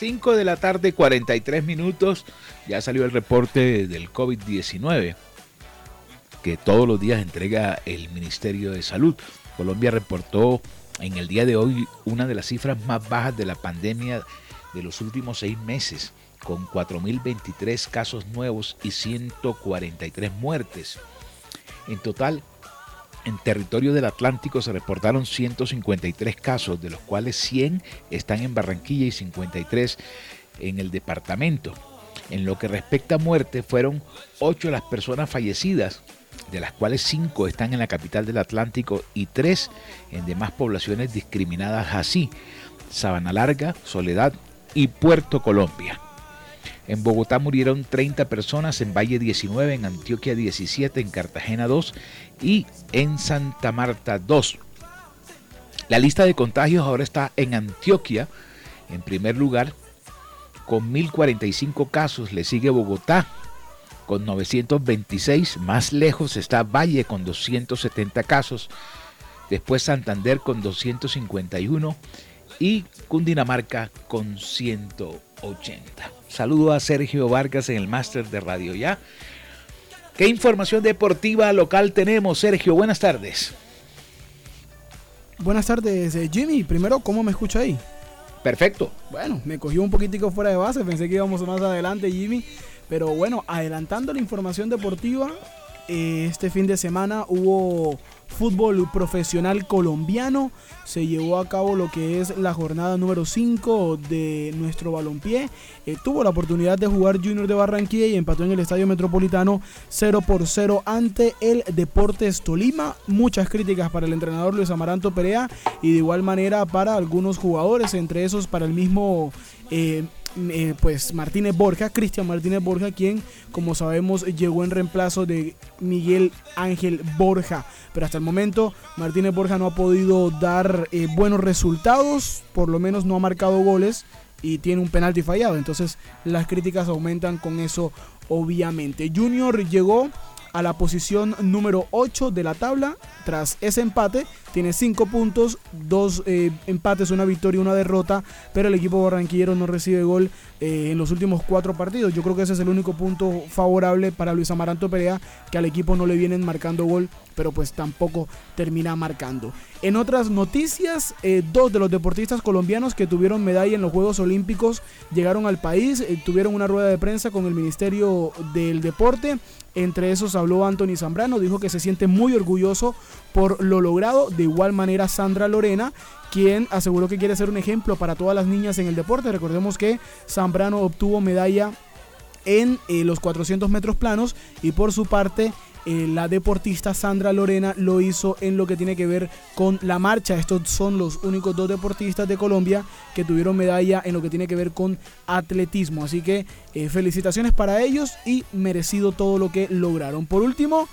5 de la tarde, 43 minutos, ya salió el reporte del COVID-19 que todos los días entrega el Ministerio de Salud. Colombia reportó en el día de hoy una de las cifras más bajas de la pandemia de los últimos seis meses, con 4.023 casos nuevos y 143 muertes. En total, en territorio del Atlántico se reportaron 153 casos, de los cuales 100 están en Barranquilla y 53 en el departamento. En lo que respecta a muerte, fueron 8 las personas fallecidas, de las cuales 5 están en la capital del Atlántico y 3 en demás poblaciones discriminadas así, Sabana Larga, Soledad y Puerto Colombia. En Bogotá murieron 30 personas, en Valle 19, en Antioquia 17, en Cartagena 2 y en Santa Marta 2. La lista de contagios ahora está en Antioquia, en primer lugar, con 1045 casos. Le sigue Bogotá con 926. Más lejos está Valle con 270 casos. después Santander con 251 y Cundinamarca con 180. Saludo a Sergio Vargas en el máster de Radio Ya. ¿Qué información deportiva local tenemos, Sergio? Buenas tardes. Buenas tardes, eh, Jimmy. Primero, ¿cómo me escucha ahí? Perfecto. Bueno, me cogió un poquitico fuera de base, pensé que íbamos más adelante, Jimmy. Pero bueno, adelantando la información deportiva, eh, este fin de semana hubo fútbol profesional colombiano. Se llevó a cabo lo que es la jornada número 5 de nuestro balompié. Eh, tuvo la oportunidad de jugar Junior de Barranquilla y empató en el Estadio Metropolitano 0 por 0 ante el Deportes Tolima. Muchas críticas para el entrenador Luis Amaranto Perea y de igual manera para algunos jugadores, entre esos para el mismo... Eh, eh, pues Martínez Borja, Cristian Martínez Borja, quien como sabemos llegó en reemplazo de Miguel Ángel Borja. Pero hasta el momento Martínez Borja no ha podido dar eh, buenos resultados, por lo menos no ha marcado goles y tiene un penalti fallado. Entonces las críticas aumentan con eso obviamente. Junior llegó a la posición número 8 de la tabla tras ese empate. Tiene 5 puntos, 2 eh, empates, una victoria y una derrota, pero el equipo barranquillero no recibe gol eh, en los últimos 4 partidos. Yo creo que ese es el único punto favorable para Luis Amaranto Perea, que al equipo no le vienen marcando gol, pero pues tampoco termina marcando. En otras noticias, eh, dos de los deportistas colombianos que tuvieron medalla en los Juegos Olímpicos llegaron al país, tuvieron una rueda de prensa con el Ministerio del Deporte. Entre esos habló Anthony Zambrano, dijo que se siente muy orgulloso por lo logrado. De igual manera Sandra Lorena, quien aseguró que quiere ser un ejemplo para todas las niñas en el deporte. Recordemos que Zambrano obtuvo medalla en eh, los 400 metros planos y por su parte eh, la deportista Sandra Lorena lo hizo en lo que tiene que ver con la marcha. Estos son los únicos dos deportistas de Colombia que tuvieron medalla en lo que tiene que ver con atletismo. Así que eh, felicitaciones para ellos y merecido todo lo que lograron. Por último,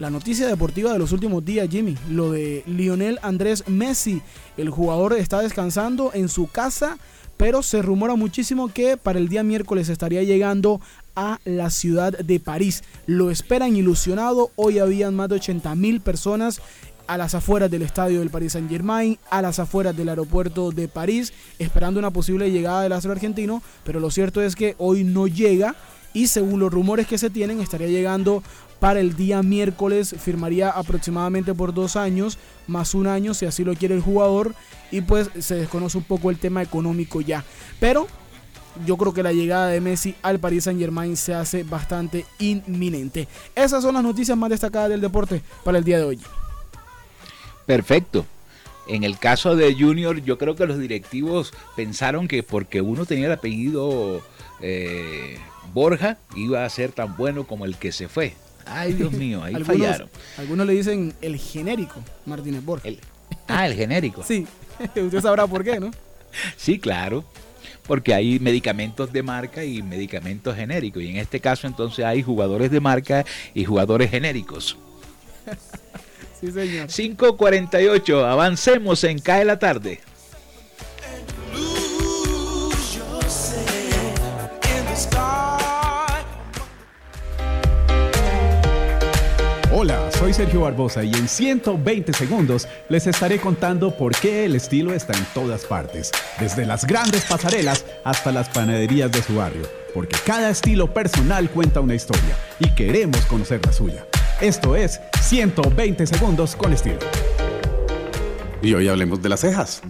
la noticia deportiva de los últimos días, Jimmy, lo de Lionel Andrés Messi. El jugador está descansando en su casa, pero se rumora muchísimo que para el día miércoles estaría llegando a la ciudad de París. Lo esperan ilusionado. Hoy habían más de 80 mil personas a las afueras del estadio del Paris Saint Germain, a las afueras del aeropuerto de París, esperando una posible llegada del astro argentino, pero lo cierto es que hoy no llega y según los rumores que se tienen estaría llegando para el día miércoles, firmaría aproximadamente por dos años, más un año si así lo quiere el jugador y pues se desconoce un poco el tema económico ya, pero yo creo que la llegada de Messi al Paris Saint Germain se hace bastante inminente. Esas son las noticias más destacadas del deporte para el día de hoy. Perfecto. En el caso de Junior, yo creo que los directivos pensaron que porque uno tenía el apellido eh, Borja, iba a ser tan bueno como el que se fue. Ay, Dios mío, ahí fallaron. Algunos le dicen el genérico Martínez Borja. ah, el genérico. Sí, usted sabrá por qué, ¿no? Sí, claro porque hay medicamentos de marca y medicamentos genéricos. Y en este caso entonces hay jugadores de marca y jugadores genéricos. sí, señor. 5.48, avancemos en Cae la tarde. Soy Sergio Barbosa y en 120 segundos les estaré contando por qué el estilo está en todas partes, desde las grandes pasarelas hasta las panaderías de su barrio, porque cada estilo personal cuenta una historia y queremos conocer la suya. Esto es 120 segundos con estilo. Y hoy hablemos de las cejas.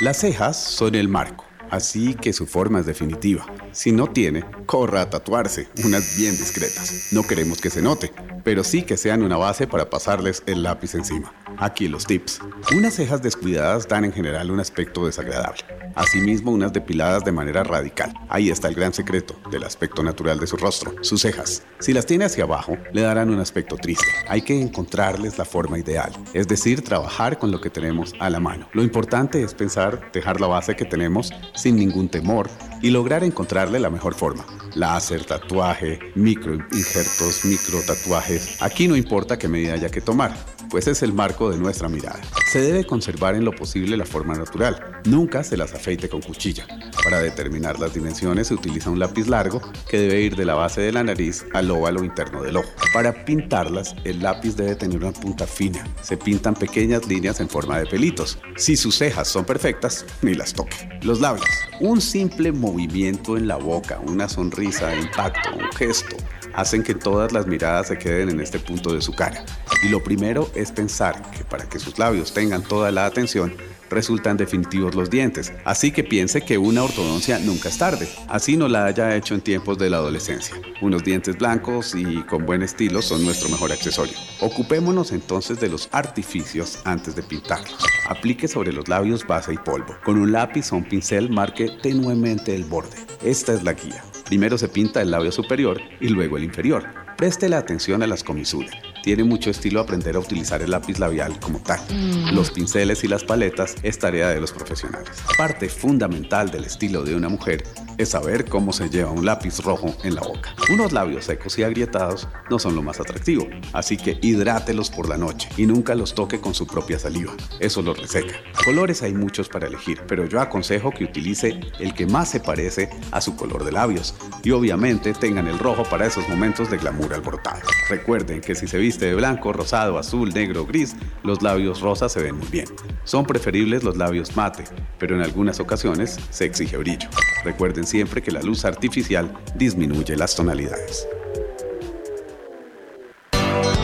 Las cejas son el marco así que su forma es definitiva. Si no tiene, corra a tatuarse, unas bien discretas. No queremos que se note, pero sí que sean una base para pasarles el lápiz encima. Aquí los tips. Unas cejas descuidadas dan en general un aspecto desagradable. Asimismo, unas depiladas de manera radical. Ahí está el gran secreto del aspecto natural de su rostro, sus cejas. Si las tiene hacia abajo, le darán un aspecto triste. Hay que encontrarles la forma ideal, es decir, trabajar con lo que tenemos a la mano. Lo importante es pensar dejar la base que tenemos sin ningún temor y lograr encontrarle la mejor forma. Láser, tatuaje, micro injertos, micro tatuajes. Aquí no importa qué medida haya que tomar pues es el marco de nuestra mirada. Se debe conservar en lo posible la forma natural. Nunca se las afeite con cuchilla. Para determinar las dimensiones se utiliza un lápiz largo que debe ir de la base de la nariz al óvalo interno del ojo. Para pintarlas, el lápiz debe tener una punta fina. Se pintan pequeñas líneas en forma de pelitos. Si sus cejas son perfectas, ni las toque. Los labios. Un simple movimiento en la boca, una sonrisa impacto, un gesto, hacen que todas las miradas se queden en este punto de su cara. Y lo primero es pensar que para que sus labios tengan toda la atención, resultan definitivos los dientes, así que piense que una ortodoncia nunca es tarde, así no la haya hecho en tiempos de la adolescencia. Unos dientes blancos y con buen estilo son nuestro mejor accesorio. Ocupémonos entonces de los artificios antes de pintarlos. Aplique sobre los labios base y polvo. Con un lápiz o un pincel marque tenuemente el borde. Esta es la guía. Primero se pinta el labio superior y luego el inferior. Preste la atención a las comisuras. Tiene mucho estilo aprender a utilizar el lápiz labial como tal. Mm. Los pinceles y las paletas es tarea de los profesionales. Parte fundamental del estilo de una mujer es saber cómo se lleva un lápiz rojo en la boca. Unos labios secos y agrietados no son lo más atractivo, así que hidrátelos por la noche y nunca los toque con su propia saliva. Eso los reseca. Colores hay muchos para elegir, pero yo aconsejo que utilice el que más se parece a su color de labios y obviamente tengan el rojo para esos momentos de glamour alborotado. Recuerden que si se viste de blanco, rosado, azul, negro gris, los labios rosas se ven muy bien. Son preferibles los labios mate, pero en algunas ocasiones se exige brillo. Recuerden siempre que la luz artificial disminuye las tonalidades.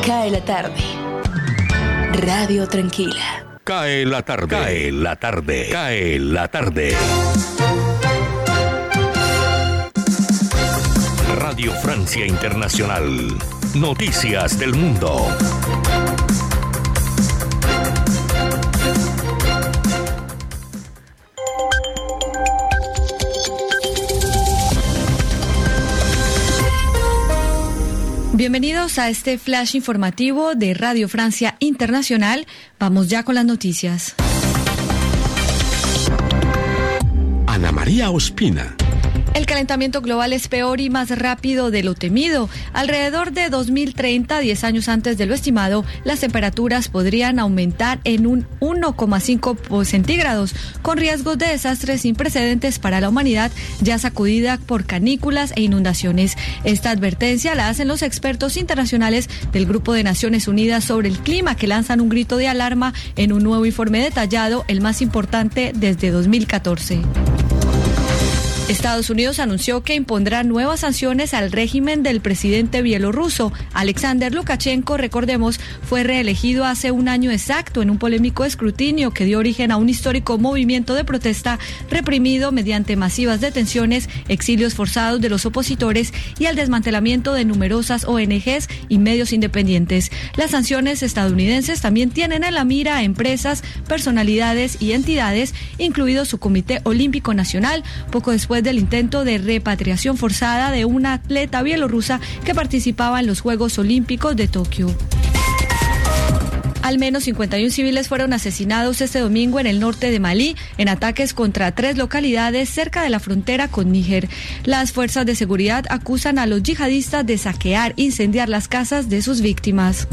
Cae la tarde. Radio Tranquila. Cae la tarde. Cae la tarde. Cae la tarde. Radio Francia Internacional. Noticias del Mundo. Bienvenidos a este flash informativo de Radio Francia Internacional. Vamos ya con las noticias. Ana María Ospina. El calentamiento global es peor y más rápido de lo temido. Alrededor de 2030, 10 años antes de lo estimado, las temperaturas podrían aumentar en un 1,5 centígrados, con riesgos de desastres sin precedentes para la humanidad, ya sacudida por canículas e inundaciones. Esta advertencia la hacen los expertos internacionales del Grupo de Naciones Unidas sobre el clima, que lanzan un grito de alarma en un nuevo informe detallado, el más importante desde 2014. Estados Unidos anunció que impondrá nuevas sanciones al régimen del presidente bielorruso. Alexander Lukashenko, recordemos, fue reelegido hace un año exacto en un polémico escrutinio que dio origen a un histórico movimiento de protesta reprimido mediante masivas detenciones, exilios forzados de los opositores y al desmantelamiento de numerosas ONGs y medios independientes. Las sanciones estadounidenses también tienen en la mira a empresas, personalidades y entidades, incluido su Comité Olímpico Nacional, poco después del intento de repatriación forzada de una atleta bielorrusa que participaba en los Juegos Olímpicos de Tokio. Al menos 51 civiles fueron asesinados este domingo en el norte de Malí en ataques contra tres localidades cerca de la frontera con Níger. Las fuerzas de seguridad acusan a los yihadistas de saquear, incendiar las casas de sus víctimas.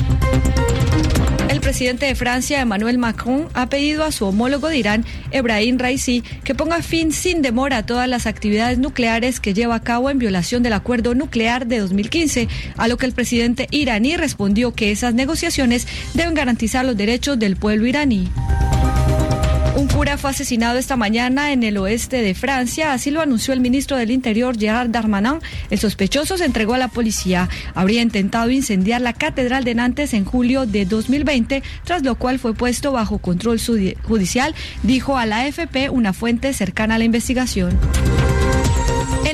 El presidente de Francia, Emmanuel Macron, ha pedido a su homólogo de Irán, Ebrahim Raisi, que ponga fin sin demora a todas las actividades nucleares que lleva a cabo en violación del acuerdo nuclear de 2015, a lo que el presidente iraní respondió que esas negociaciones deben garantizar los derechos del pueblo iraní. Cura fue asesinado esta mañana en el oeste de Francia, así lo anunció el ministro del Interior Gerard Darmanin. El sospechoso se entregó a la policía. Habría intentado incendiar la catedral de Nantes en julio de 2020, tras lo cual fue puesto bajo control judicial, dijo a la AFP una fuente cercana a la investigación.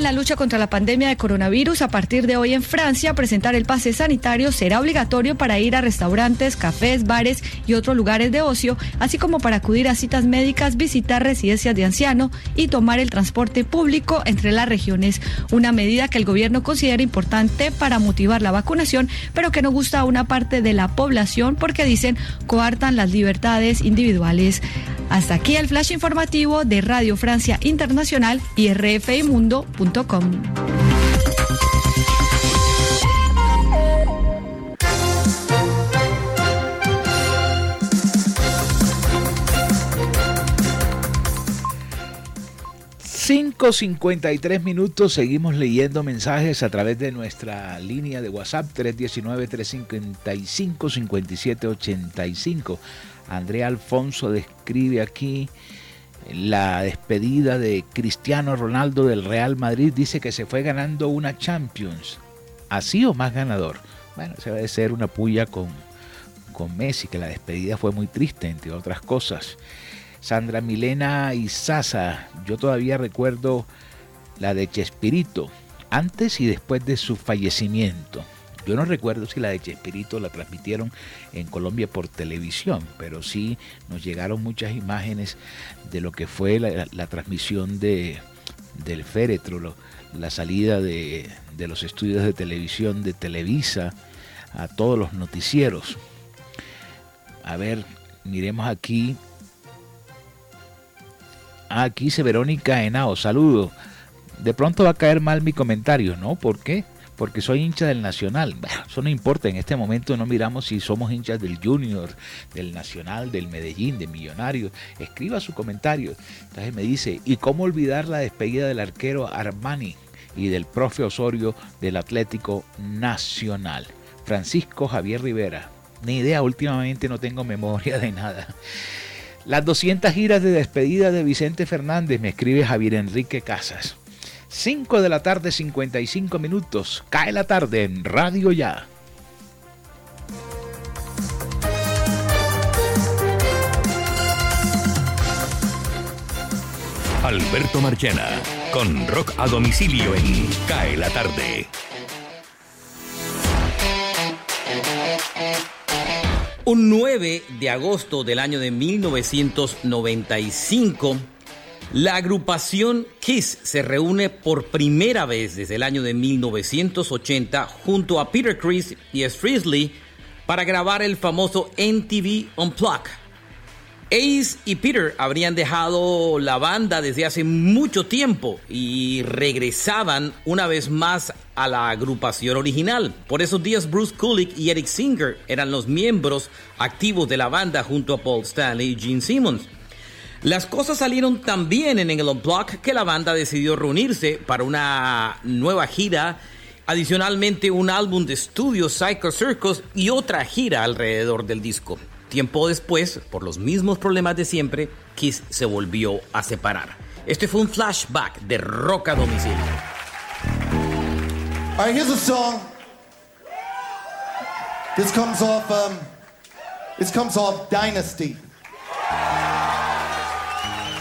En la lucha contra la pandemia de coronavirus, a partir de hoy en Francia, presentar el pase sanitario será obligatorio para ir a restaurantes, cafés, bares y otros lugares de ocio, así como para acudir a citas médicas, visitar residencias de ancianos y tomar el transporte público entre las regiones. Una medida que el gobierno considera importante para motivar la vacunación, pero que no gusta a una parte de la población porque dicen coartan las libertades individuales. Hasta aquí el flash informativo de Radio Francia Internacional y rfimundo.com www.radiomaría.com. tres minutos, seguimos leyendo mensajes a través de nuestra línea de WhatsApp 319-355-5785. Andrea Alfonso describe aquí la despedida de Cristiano Ronaldo del Real Madrid. Dice que se fue ganando una Champions. ¿Así o más ganador? Bueno, se va a ser una puya con, con Messi, que la despedida fue muy triste, entre otras cosas. Sandra Milena y Sasa, yo todavía recuerdo la de Chespirito, antes y después de su fallecimiento. Yo no recuerdo si la de Chespirito la transmitieron en Colombia por televisión, pero sí nos llegaron muchas imágenes de lo que fue la, transmisión de, del féretro, la salida de, de los estudios de televisión de Televisa a todos los noticieros. A ver, miremos aquí. Aquí dice Verónica Henao, saludo. De pronto va a caer mal mi comentario, ¿no? ¿Por qué? Porque soy hincha del Nacional. eso no importa, en este momento no miramos si somos hinchas del Junior, del Nacional, del Medellín, de Millonarios. Escriba su comentario. Entonces me dice, ¿y cómo olvidar la despedida del arquero Armani y del profe Osorio del Atlético Nacional? Francisco Javier Rivera. Ni idea, últimamente no tengo memoria de nada. Las 200 giras de despedida de Vicente Fernández, me escribe Javier Enrique Casas. 5 de la tarde, 55 minutos. Cae la tarde en Radio Ya. Alberto Marchena, con rock a domicilio en Cae la tarde. Un 9 de agosto del año de 1995, la agrupación Kiss se reúne por primera vez desde el año de 1980 junto a Peter Chris y Frizzly para grabar el famoso MTV Unplugged. Ace y Peter habrían dejado la banda desde hace mucho tiempo y regresaban una vez más a la agrupación original. Por esos días Bruce Kulick y Eric Singer eran los miembros activos de la banda junto a Paul Stanley y Gene Simmons. Las cosas salieron tan bien en el Unplugged que la banda decidió reunirse para una nueva gira, adicionalmente un álbum de estudio Psycho Circus y otra gira alrededor del disco. Tiempo después, por los mismos problemas de siempre, Kiss se volvió a separar. Este fue un flashback de rock a domicilio. All right, here's a song. This comes off, um, this comes off Dynasty.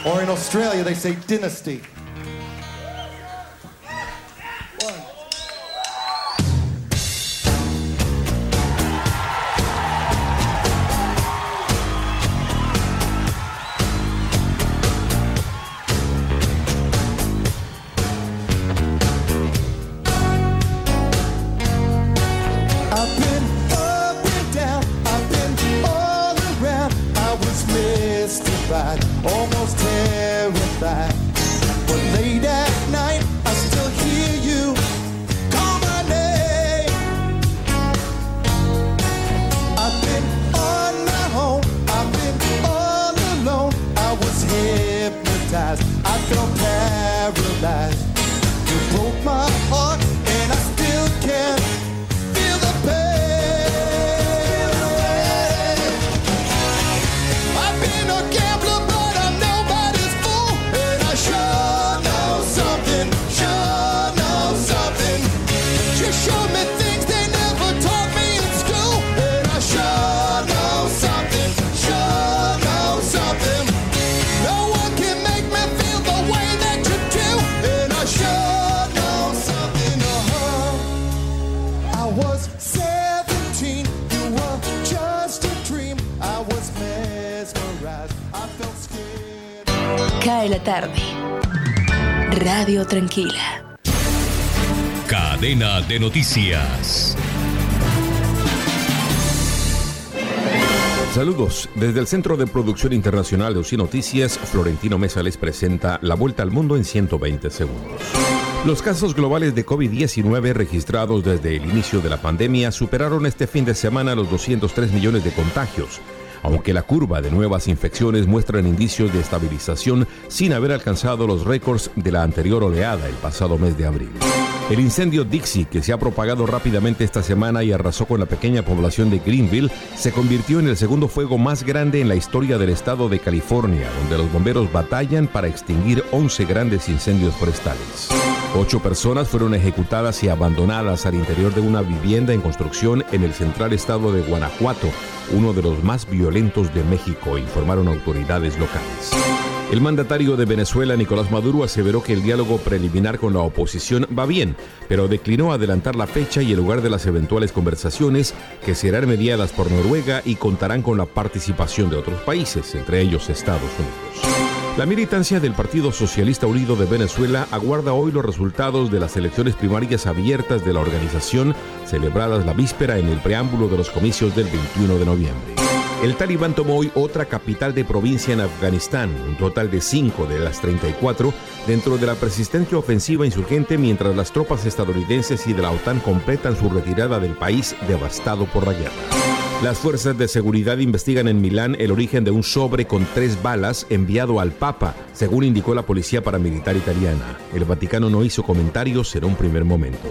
Or in Australia, they say dynasty. Saludos. Desde el Centro de Producción Internacional de UCI Noticias, Florentino Mesa les presenta la vuelta al mundo en 120 segundos. Los casos globales de COVID-19 registrados desde el inicio de la pandemia superaron este fin de semana los 203 millones de contagios aunque la curva de nuevas infecciones muestra indicios de estabilización sin haber alcanzado los récords de la anterior oleada el pasado mes de abril. El incendio Dixie, que se ha propagado rápidamente esta semana y arrasó con la pequeña población de Greenville, se convirtió en el segundo fuego más grande en la historia del estado de California, donde los bomberos batallan para extinguir 11 grandes incendios forestales. Ocho personas fueron ejecutadas y abandonadas al interior de una vivienda en construcción en el central estado de Guanajuato, uno de los más violentos de México, informaron autoridades locales. El mandatario de Venezuela, Nicolás Maduro, aseveró que el diálogo preliminar con la oposición va bien, pero declinó adelantar la fecha y el lugar de las eventuales conversaciones que serán mediadas por Noruega y contarán con la participación de otros países, entre ellos Estados Unidos. La militancia del Partido Socialista Unido de Venezuela aguarda hoy los resultados de las elecciones primarias abiertas de la organización celebradas la víspera en el preámbulo de los comicios del 21 de noviembre. El talibán tomó hoy otra capital de provincia en Afganistán, un total de cinco de las 34, dentro de la persistente ofensiva insurgente mientras las tropas estadounidenses y de la OTAN completan su retirada del país devastado por la guerra. Las fuerzas de seguridad investigan en Milán el origen de un sobre con tres balas enviado al Papa, según indicó la policía paramilitar italiana. El Vaticano no hizo comentarios en un primer momento.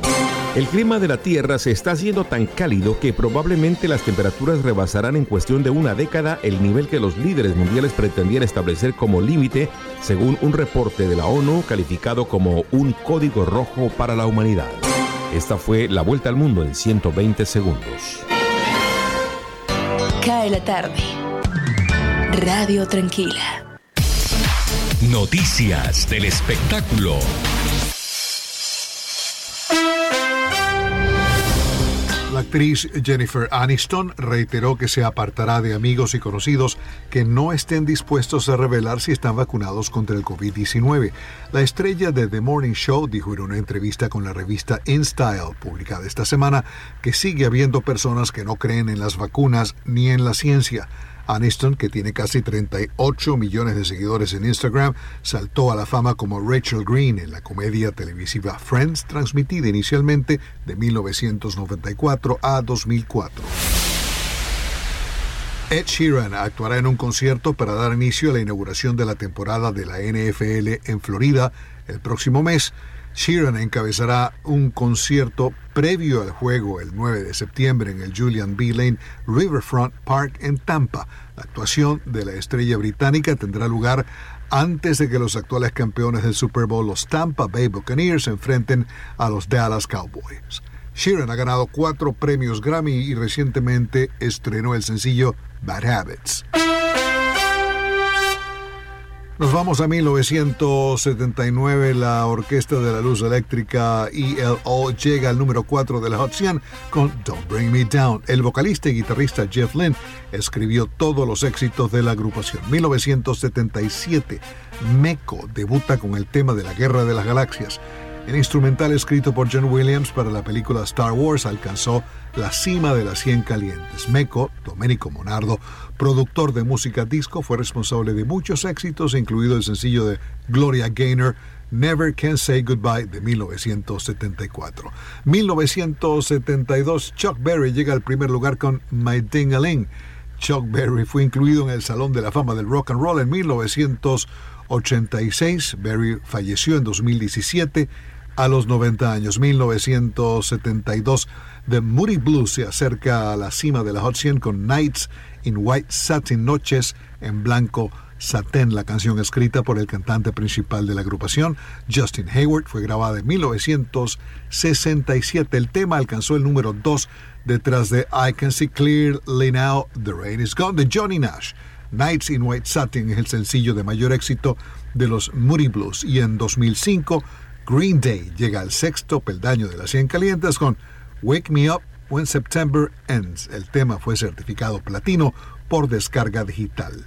El clima de la Tierra se está haciendo tan cálido que probablemente las temperaturas rebasarán en cuestión de una década el nivel que los líderes mundiales pretendían establecer como límite, según un reporte de la ONU calificado como un código rojo para la humanidad. Esta fue la vuelta al mundo en 120 segundos. Cae la tarde. Radio Tranquila. Noticias del espectáculo. Actriz Jennifer Aniston reiteró que se apartará de amigos y conocidos que no estén dispuestos a revelar si están vacunados contra el COVID-19. La estrella de The Morning Show dijo en una entrevista con la revista InStyle, publicada esta semana, que sigue habiendo personas que no creen en las vacunas ni en la ciencia. Aniston, que tiene casi 38 millones de seguidores en Instagram, saltó a la fama como Rachel Green en la comedia televisiva Friends, transmitida inicialmente de 1994 a 2004. Ed Sheeran actuará en un concierto para dar inicio a la inauguración de la temporada de la NFL en Florida el próximo mes. Sheeran encabezará un concierto previo al juego el 9 de septiembre en el Julian B. Lane Riverfront Park en Tampa. La actuación de la estrella británica tendrá lugar antes de que los actuales campeones del Super Bowl, los Tampa Bay Buccaneers, enfrenten a los Dallas Cowboys. Sheeran ha ganado cuatro premios Grammy y recientemente estrenó el sencillo Bad Habits. Nos vamos a 1979. La Orquesta de la Luz Eléctrica ELO llega al número 4 de la Hot 100 con Don't Bring Me Down. El vocalista y guitarrista Jeff Lynne escribió todos los éxitos de la agrupación. 1977. Meco debuta con el tema de la Guerra de las Galaxias. El instrumental escrito por John Williams para la película Star Wars alcanzó la cima de las 100 calientes. Meco, Domenico Monardo, productor de música disco, fue responsable de muchos éxitos, incluido el sencillo de Gloria Gaynor, Never Can Say Goodbye de 1974. 1972, Chuck Berry llega al primer lugar con My Ding-a-Ling. Chuck Berry fue incluido en el Salón de la Fama del Rock and Roll en 1986. Berry falleció en 2017 a los 90 años. 1972, The Moody Blues se acerca a la cima de la Hot 100 con Nights in White Satin, Noches en Blanco Satén, la canción escrita por el cantante principal de la agrupación, Justin Hayward, fue grabada en 1967. El tema alcanzó el número 2 detrás de I Can See Clearly Now, The Rain Is Gone, de Johnny Nash. Nights in White Satin es el sencillo de mayor éxito de los Moody Blues y en 2005 Green Day llega al sexto peldaño de las 100 calientes con Wake Me Up When September Ends. El tema fue certificado platino por descarga digital.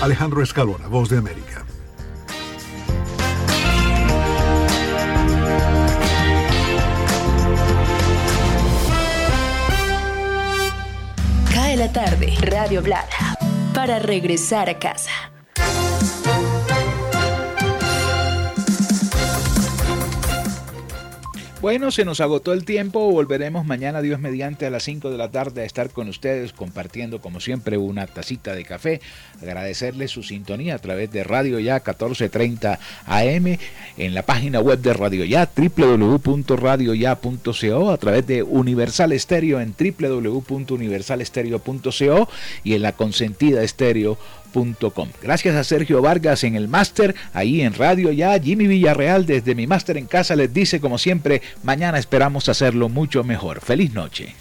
Alejandro Escalona, Voz de América. Cae la tarde, Radio Blada, para regresar a casa. Bueno, se nos agotó el tiempo. Volveremos mañana, Dios mediante, a las 5 de la tarde a estar con ustedes compartiendo, como siempre, una tacita de café. Agradecerles su sintonía a través de Radio Ya 1430 AM, en la página web de Radio Ya, www.radioya.co, a través de Universal Estéreo en www.universalestereo.co y en la consentida Gracias a Sergio Vargas en el máster, ahí en Radio Ya, Jimmy Villarreal desde mi máster en casa les dice como siempre, mañana esperamos hacerlo mucho mejor. Feliz noche.